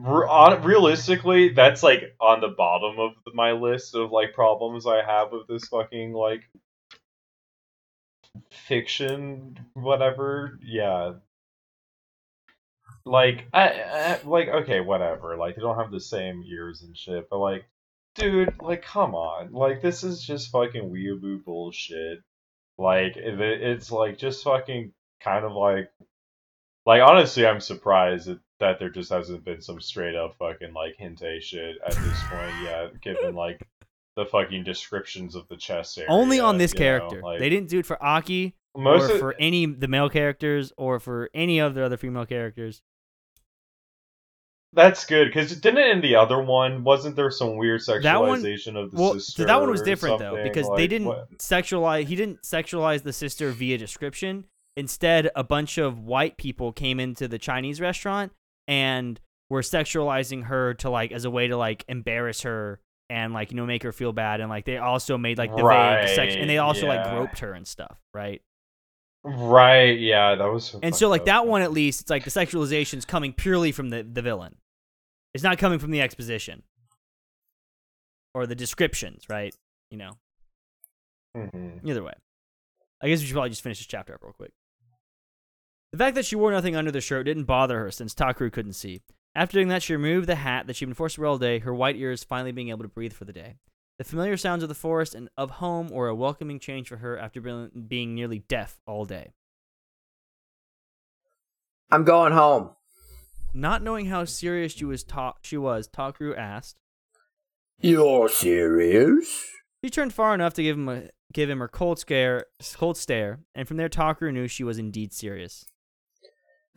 [SPEAKER 3] Realistically, that's like on the bottom of my list of like problems I have with this fucking like fiction, whatever. Yeah. Like I, I like okay, whatever. Like they don't have the same ears and shit, but like, dude, like come on, like this is just fucking weeaboo bullshit. Like it, it's like just fucking kind of like, like honestly, I'm surprised that, that there just hasn't been some straight up fucking like hentai shit at this point yet, given like the fucking descriptions of the chest area.
[SPEAKER 1] Only on this character.
[SPEAKER 3] like,
[SPEAKER 1] they didn't do it for Aki
[SPEAKER 3] most
[SPEAKER 1] or
[SPEAKER 3] of,
[SPEAKER 1] for any the male characters or for any of the other female characters.
[SPEAKER 3] That's good because didn't in the other one wasn't there some weird
[SPEAKER 1] That one-
[SPEAKER 3] sexualization of the
[SPEAKER 1] Well,
[SPEAKER 3] sister?
[SPEAKER 1] that one was different though because they didn't
[SPEAKER 3] what-
[SPEAKER 1] sexualize. He didn't sexualize the sister via description. Instead, a bunch of white people came into the Chinese restaurant and were sexualizing her to like as a way to like embarrass her and like you know make her feel bad and like they also made like the vague sex and they
[SPEAKER 3] Right,
[SPEAKER 1] also like groped her and stuff, right?
[SPEAKER 3] Right? Yeah, that was.
[SPEAKER 1] And so like that one at least it's like the sexualization is coming purely from the the villain. It's not coming from the exposition or the descriptions, right? You know.
[SPEAKER 3] hmm
[SPEAKER 1] Either way. I guess we should probably just finish this chapter up real quick. The fact that she wore nothing under the shirt didn't bother her since Takaru couldn't see. After doing that, she removed the hat that she'd been forced to wear all day, her white ears finally being able to breathe for the day. The familiar sounds of the forest and of home were a welcoming change for her after being- nearly deaf all day.
[SPEAKER 2] I'm going home.
[SPEAKER 1] Not knowing how serious she was, ta- she was Takaru asked.
[SPEAKER 4] You're serious?
[SPEAKER 1] She turned far enough to give him a give him her cold scare, cold stare, and from there Takaru knew she was indeed serious.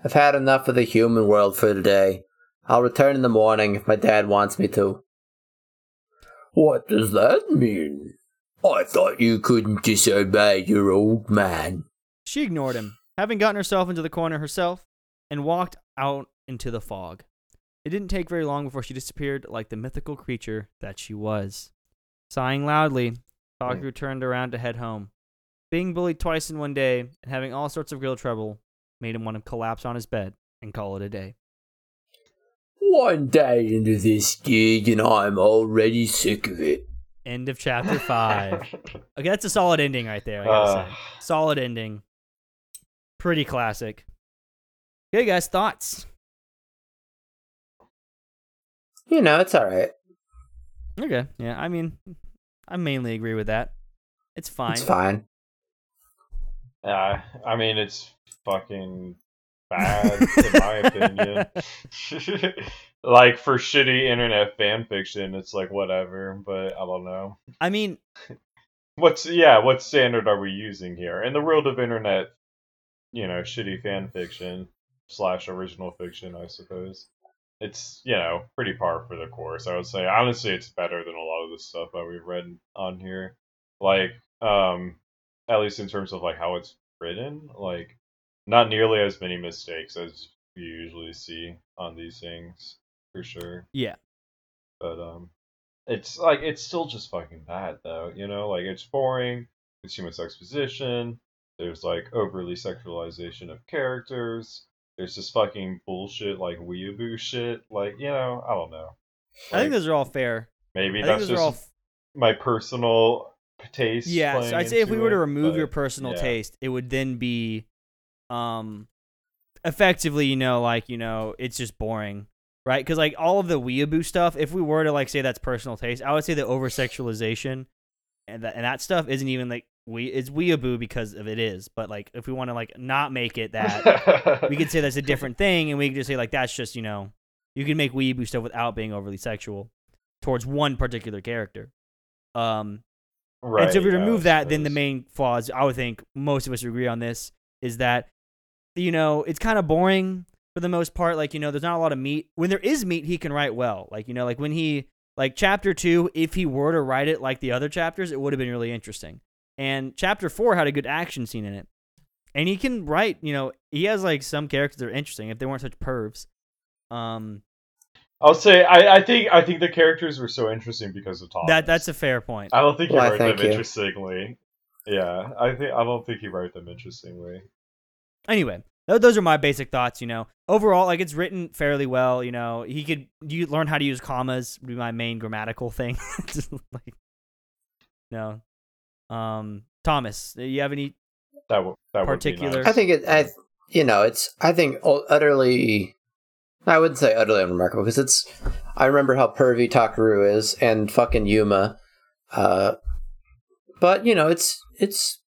[SPEAKER 2] I've had enough of the human world for today. I'll return in the morning if my dad wants me to.
[SPEAKER 4] What does that mean? I thought you couldn't disobey your old man.
[SPEAKER 1] She ignored him, having gotten herself into the corner herself, and walked out into the fog. It didn't take very long before she disappeared like the mythical creature that she was. Sighing loudly, Takaru mm. turned around to head home. Being bullied twice in one day and having all sorts of girl trouble made him want to collapse on his bed and call it a day.
[SPEAKER 4] One day into this gig and I'm already sick of it.
[SPEAKER 1] End of chapter five. Okay, that's a solid ending right there. I gotta
[SPEAKER 3] Uh,
[SPEAKER 1] say, solid ending. Pretty classic. Okay, guys, thoughts?
[SPEAKER 2] You know, it's all right.
[SPEAKER 1] Okay, yeah, I mean, I mainly agree with that. It's fine.
[SPEAKER 2] It's fine.
[SPEAKER 3] Yeah, I mean it's fucking bad in my opinion. like for shitty internet fan fiction, it's like whatever, but I don't know.
[SPEAKER 1] I mean,
[SPEAKER 3] What's yeah, what standard are we using here? In the world of internet, you know, shitty fan fiction slash original fiction, I suppose. It's, you know, pretty par for the course. I would say honestly it's better than a lot of the stuff that we've read on here. Like, um at least in terms of like how it's written, like not nearly as many mistakes as you usually see on these things, for sure.
[SPEAKER 1] yeah.
[SPEAKER 3] But um it's like it's still just fucking bad though. You know, like it's boring. It's too much exposition. There's like overly sexualization of characters. There's this fucking bullshit like weeaboo shit. Like you know, I don't know.
[SPEAKER 1] I think those are all fair.
[SPEAKER 3] maybe
[SPEAKER 1] I
[SPEAKER 3] that's just
[SPEAKER 1] f-
[SPEAKER 3] my personal taste.
[SPEAKER 1] Yeah, so I'd say if we were to
[SPEAKER 3] it,
[SPEAKER 1] remove your personal
[SPEAKER 3] yeah.
[SPEAKER 1] taste, it would then be, um, effectively, you know, like you know, it's just boring, right? Because like all of the weeaboo stuff, if we were to like say that's personal taste, I would say the over sexualization and that and that stuff isn't even like we it's weeaboo because of it is, but like if we want to like not make it that, we could say that's a different thing, and we could just say like that's just you know, you can make weeaboo stuff without being overly sexual towards one particular character. Um,
[SPEAKER 3] right.
[SPEAKER 1] and so if we remove that, then the main flaws, I would think most of us agree on this, is that, you know, it's kind of boring for the most part. Like, you know, there's not a lot of meat. When there is meat, he can write well. Like, you know, like when he, like chapter two, if he were to write it like the other chapters, it would have been really interesting. And chapter four had a good action scene in it. And he can write, you know, he has like some characters that are interesting if they weren't such pervs. Um,
[SPEAKER 3] I'll say I, I think I think the characters were so interesting because of Thomas.
[SPEAKER 1] that that's a fair point.
[SPEAKER 3] I don't think he
[SPEAKER 2] Why,
[SPEAKER 3] wrote them
[SPEAKER 2] you.
[SPEAKER 3] interestingly. Yeah, I think I don't think he wrote them interestingly.
[SPEAKER 1] Anyway those are my basic thoughts you know overall like it's written fairly well you know he could you learn how to use commas would be my main grammatical thing Just like no um thomas do you have any
[SPEAKER 3] That would that
[SPEAKER 1] Particular-
[SPEAKER 3] Would be
[SPEAKER 2] I think it. I you know it's. I think u- utterly. I wouldn't say utterly unremarkable because it's. I remember how pervy Takaru is and fucking Yuma, uh, but you know it's it's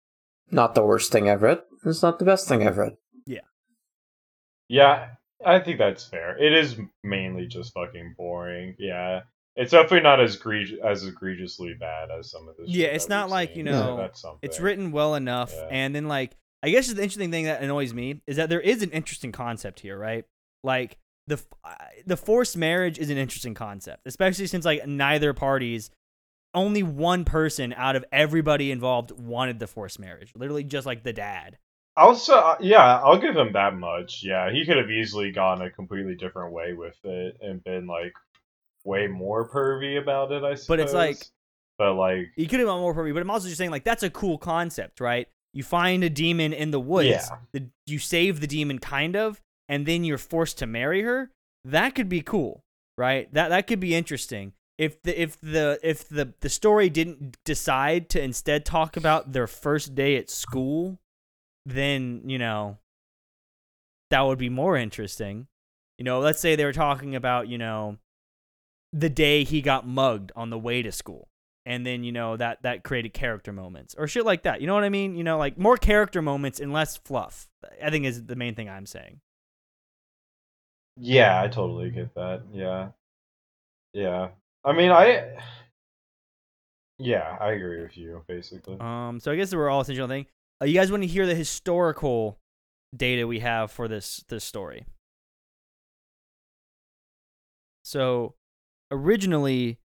[SPEAKER 2] not the worst thing I've read. It's not the best thing I've read.
[SPEAKER 3] Yeah. Yeah, I think that's fair. It is mainly just fucking boring. Yeah, it's definitely not as egregious as egregiously bad as some of this.
[SPEAKER 1] Yeah,
[SPEAKER 3] shit
[SPEAKER 1] it's not like,
[SPEAKER 3] seen,
[SPEAKER 1] you
[SPEAKER 3] so
[SPEAKER 1] know,
[SPEAKER 3] that's something.
[SPEAKER 1] it's written well enough
[SPEAKER 3] Yeah.
[SPEAKER 1] and then like i guess the interesting thing that annoys me is that there is an interesting concept here right like the f- I- the forced marriage is an interesting concept especially since like neither parties only one person out of everybody involved wanted the forced marriage literally just like the dad
[SPEAKER 3] Also, uh, yeah, I'll give him that much. Yeah, he could have easily gone a completely different way with it and been like way more pervy about it. I suppose.
[SPEAKER 1] But it's like-
[SPEAKER 3] but like,
[SPEAKER 1] he could have been more pervy but i'm also just saying like that's a cool concept right you find a demon in the woods
[SPEAKER 3] Yeah.
[SPEAKER 1] the, you save the demon kind of and then you're forced to marry her that could be cool right that that could be interesting if the if the if the the story didn't decide to instead talk about their first day at school then you know that would be more interesting you know let's say they were talking about you know the day he got mugged on the way to school and then you know that that created character moments or shit like that you know what i mean you know like more character moments and less fluff i think is the main thing i'm saying
[SPEAKER 3] yeah, I totally get that. Yeah, yeah. I mean, I. Yeah, I agree with you. Basically,
[SPEAKER 1] um so i guess we're all essential thing uh, you guys want to hear the historical data we have for this this story. So originally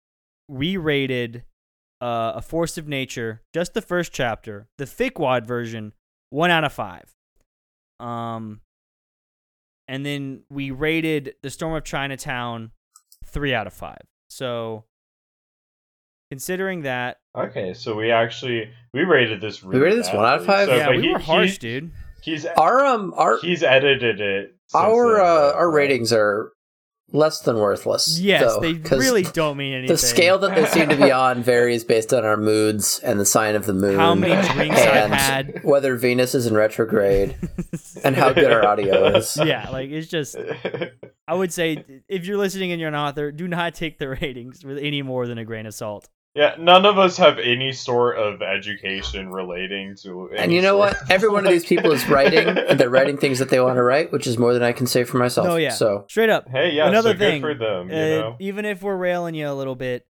[SPEAKER 1] we rated uh, a force of nature just the first chapter the thick wad version one out of five. Um and then we rated the storm of chinatown three out of five. So considering that
[SPEAKER 3] okay. So we actually we rated this. Really
[SPEAKER 2] rated this one out of five?
[SPEAKER 3] So,
[SPEAKER 1] yeah we
[SPEAKER 3] he-
[SPEAKER 1] were harsh
[SPEAKER 3] he-
[SPEAKER 1] dude
[SPEAKER 3] He's
[SPEAKER 2] Our um our
[SPEAKER 3] he's edited it.
[SPEAKER 2] our
[SPEAKER 3] then,
[SPEAKER 2] uh, our ratings are less than worthless.
[SPEAKER 1] yes
[SPEAKER 2] though,
[SPEAKER 1] they
[SPEAKER 2] 'cause
[SPEAKER 1] really don't mean anything
[SPEAKER 2] The scale that they seem to be on varies based on our moods and the sign of the moon.
[SPEAKER 1] how many drinks i've had
[SPEAKER 2] whether Venus is in retrograde and how good our audio is.
[SPEAKER 1] yeah like it's just I would say if you're listening and you're an author, do not take the ratings with any more than a grain of salt.
[SPEAKER 3] Yeah, none of us have any sort of education relating to.
[SPEAKER 2] And you know what? Every one of these people is writing, and they're writing things that they want to write, which is more than I can say for myself.
[SPEAKER 1] Oh yeah.
[SPEAKER 2] So
[SPEAKER 1] Straight up.
[SPEAKER 3] Hey, yeah,
[SPEAKER 1] Another
[SPEAKER 3] so
[SPEAKER 1] thing,
[SPEAKER 3] good for them. You
[SPEAKER 1] uh,
[SPEAKER 3] know,
[SPEAKER 1] even if we're railing you a little bit,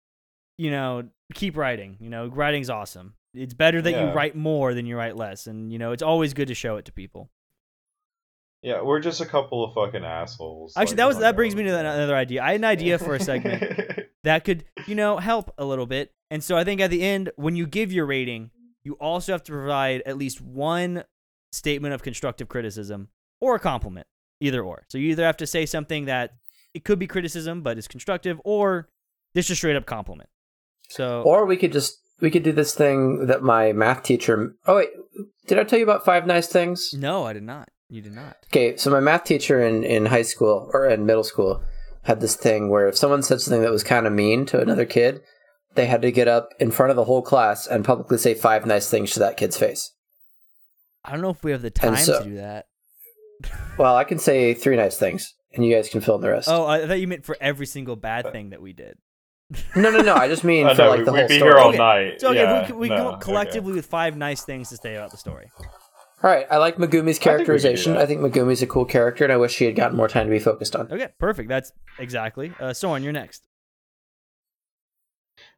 [SPEAKER 1] you know, keep writing. You know, writing's awesome. It's better that you write more than you write less, and you know, it's always good to show it to people.
[SPEAKER 3] Yeah, we're just a couple of fucking assholes.
[SPEAKER 1] Actually,
[SPEAKER 3] like,
[SPEAKER 1] that was that brings me to
[SPEAKER 3] own.
[SPEAKER 1] another idea. I had an idea for a segment that could, you know, help a little bit. And so I think at the end, when you give your rating, you also have to provide at least one statement of constructive criticism or a compliment, either or. So you either have to say something that it could be criticism but is constructive, or just a straight up compliment. So
[SPEAKER 2] Or we could just we could do this thing that my math teacher. Oh wait, did I tell you about five nice things?
[SPEAKER 1] no, I did not. You did not.
[SPEAKER 2] Okay, so my math teacher in in high school or in middle school had this thing where if someone said something that was kind of mean to another kid, they had to get up in front of the whole class and publicly say five nice things to that kid's face.
[SPEAKER 1] I don't know if we have the time
[SPEAKER 2] so-
[SPEAKER 1] to do that.
[SPEAKER 2] Well, I can say three nice things, and you guys can fill in the rest.
[SPEAKER 1] Oh, I thought you meant for every single bad thing that we did.
[SPEAKER 2] No, no, no. I just mean
[SPEAKER 3] Oh,
[SPEAKER 2] for
[SPEAKER 3] no,
[SPEAKER 2] like
[SPEAKER 3] we,
[SPEAKER 2] the
[SPEAKER 3] we'd
[SPEAKER 2] whole
[SPEAKER 3] be
[SPEAKER 2] story.
[SPEAKER 3] here all
[SPEAKER 1] Okay.
[SPEAKER 3] night.
[SPEAKER 1] So okay,
[SPEAKER 3] yeah,
[SPEAKER 1] we, can- we
[SPEAKER 3] no,
[SPEAKER 1] come up
[SPEAKER 3] okay.
[SPEAKER 1] collectively with five nice things to say about the story.
[SPEAKER 2] All right, I like Megumi's
[SPEAKER 3] we could do
[SPEAKER 2] characterization. I think Megumi's a cool character, and I wish she had gotten more time to be focused on.
[SPEAKER 1] Okay, perfect. That's exactly. Uh, Soren, you're next.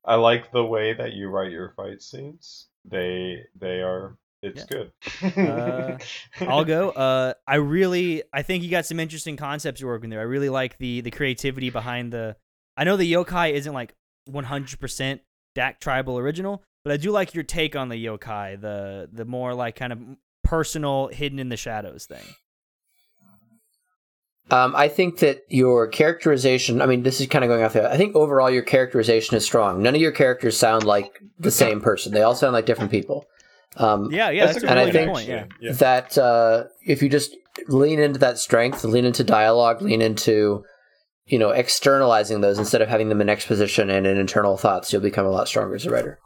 [SPEAKER 3] I like the way that you write your fight scenes. They they are it's good.
[SPEAKER 1] Uh, I'll go. Uh, I really, I think you got some interesting concepts you're working there. I really like the the creativity behind the. I know the yokai isn't like 100% Dak Tribal original, but I do like your take on the yokai, the the more like kind of personal, hidden in the shadows thing.
[SPEAKER 2] Um, I think that your characterization. I mean, this is kind of going off the. I think overall your characterization is strong. None of your characters sound like the same person. They all sound like different people. Um,
[SPEAKER 1] Yeah, yeah, that's,
[SPEAKER 3] That's
[SPEAKER 1] a
[SPEAKER 3] a
[SPEAKER 2] And I
[SPEAKER 1] really
[SPEAKER 3] good
[SPEAKER 1] good
[SPEAKER 2] think-
[SPEAKER 1] point. Yeah.
[SPEAKER 3] Yeah.
[SPEAKER 2] That uh, if you just lean into that strength, lean into dialogue, lean into you know externalizing those instead of having them in exposition and in internal thoughts, you'll become a lot stronger as a writer.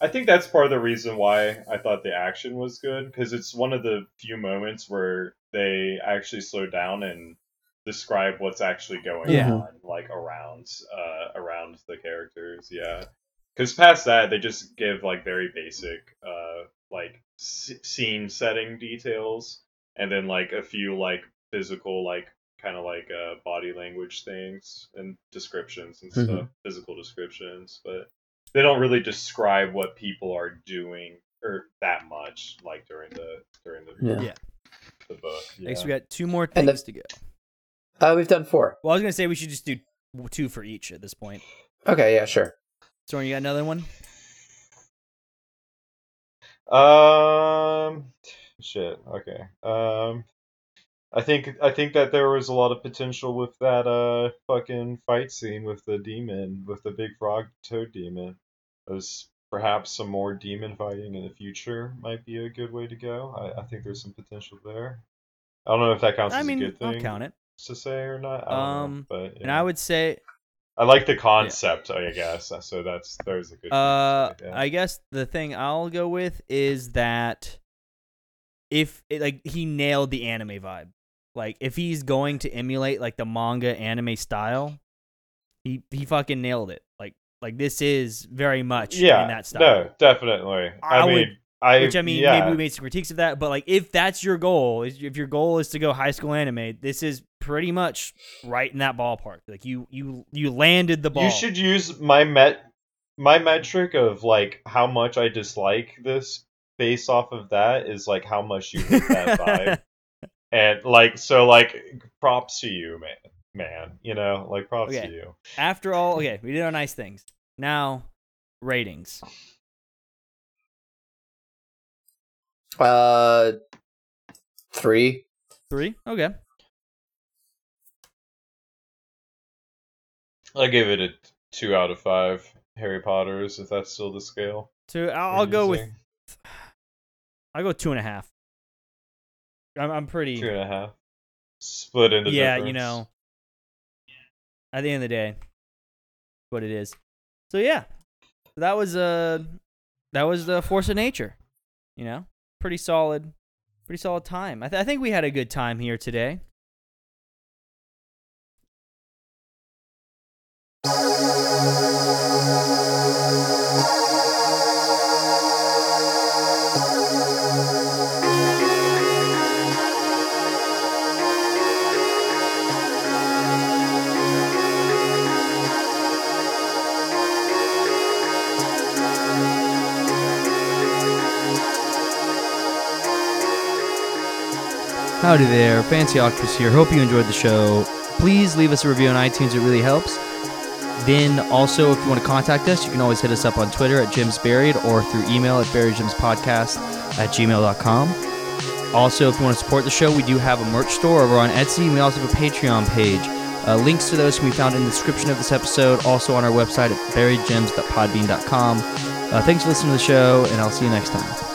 [SPEAKER 3] I think that's part of the reason why I thought the action was good because it's one of the few moments where they actually slow down and describe what's actually going
[SPEAKER 1] Yeah.
[SPEAKER 3] on, like around uh, around the characters. Yeah, because past that they just give like very basic uh, like s- scene setting details, and then like a few like physical like kind of like uh, body language things and descriptions and
[SPEAKER 2] Mhm.
[SPEAKER 3] stuff, physical descriptions, but they don't really describe what people are doing or that much like during the during the
[SPEAKER 2] Yeah.
[SPEAKER 1] Yeah.
[SPEAKER 3] the book. Yeah.
[SPEAKER 1] Next, we got two more
[SPEAKER 2] And the-
[SPEAKER 1] things to go.
[SPEAKER 2] Uh, we've done four.
[SPEAKER 1] Well, I was gonna say we should just do two for each at this point.
[SPEAKER 2] Okay, yeah, sure.
[SPEAKER 1] Soren, you got another one?
[SPEAKER 3] Um, shit. Okay. Um, I think I think that there was a lot of potential with that uh fucking fight scene with the demon with the big frog toad demon. There's perhaps some more demon fighting in the future might be a good way to go. I, I think there's some potential there. I don't know if that counts
[SPEAKER 1] I
[SPEAKER 3] as
[SPEAKER 1] mean,
[SPEAKER 3] a good
[SPEAKER 1] I'll
[SPEAKER 3] thing
[SPEAKER 1] count it.
[SPEAKER 3] to say or not. I don't
[SPEAKER 1] Um,
[SPEAKER 3] know, but
[SPEAKER 1] And
[SPEAKER 3] yeah.
[SPEAKER 1] I would say,
[SPEAKER 3] I like the concept. I guess so. That's there's a good.
[SPEAKER 1] uh,
[SPEAKER 3] say, yeah.
[SPEAKER 1] I guess the thing I'll go with is that if it, like he nailed the anime vibe, like if he's going to emulate like the manga anime style, he he fucking nailed it. Like this is very much
[SPEAKER 3] yeah,
[SPEAKER 1] in that style.
[SPEAKER 3] no, definitely. I,
[SPEAKER 1] I would-
[SPEAKER 3] mean, I
[SPEAKER 1] Which I mean,
[SPEAKER 3] yeah.
[SPEAKER 1] maybe we made some critiques of that, but like if that's your goal, if your goal is to go high school anime, this is pretty much right in that ballpark. Like you you you landed the ball.
[SPEAKER 3] You should use my met my metric of like how much I dislike this based off of that is like how much you hit that vibe. And like so like props to you, man. Man, you know, like props
[SPEAKER 1] Okay.
[SPEAKER 3] to you.
[SPEAKER 1] After all, okay, we did our nice things. Now, ratings.
[SPEAKER 2] Uh, three.
[SPEAKER 1] Three. Okay.
[SPEAKER 3] I give it a two out of five Harry Potters, if that's still the scale. Two.
[SPEAKER 1] I'll, I'll go with. I'll go two and a half. I'm I'm pretty.
[SPEAKER 3] two and a half. Split into
[SPEAKER 1] yeah,
[SPEAKER 3] difference.
[SPEAKER 1] you know. At the end of the day, what it is. So yeah, that was uh that was the force of nature. You know, pretty solid, pretty solid time. I, th- I think we had a good time here today. Howdy there, Fancy Octopus here. Hope you enjoyed the show. Please leave us a review on iTunes, it really helps. Then, also, if you want to contact us, you can always hit us up on Twitter at Gems Buried or through email at buriedgemspodcast at gmail.com. Also, if you want to support the show, we do have a merch store over on Etsy, and we also have a Patreon page. Uh, links to those can be found in the description of this episode, also on our website at buriedgems.podbean.com. Uh, thanks for listening to the show, and I'll see you next time.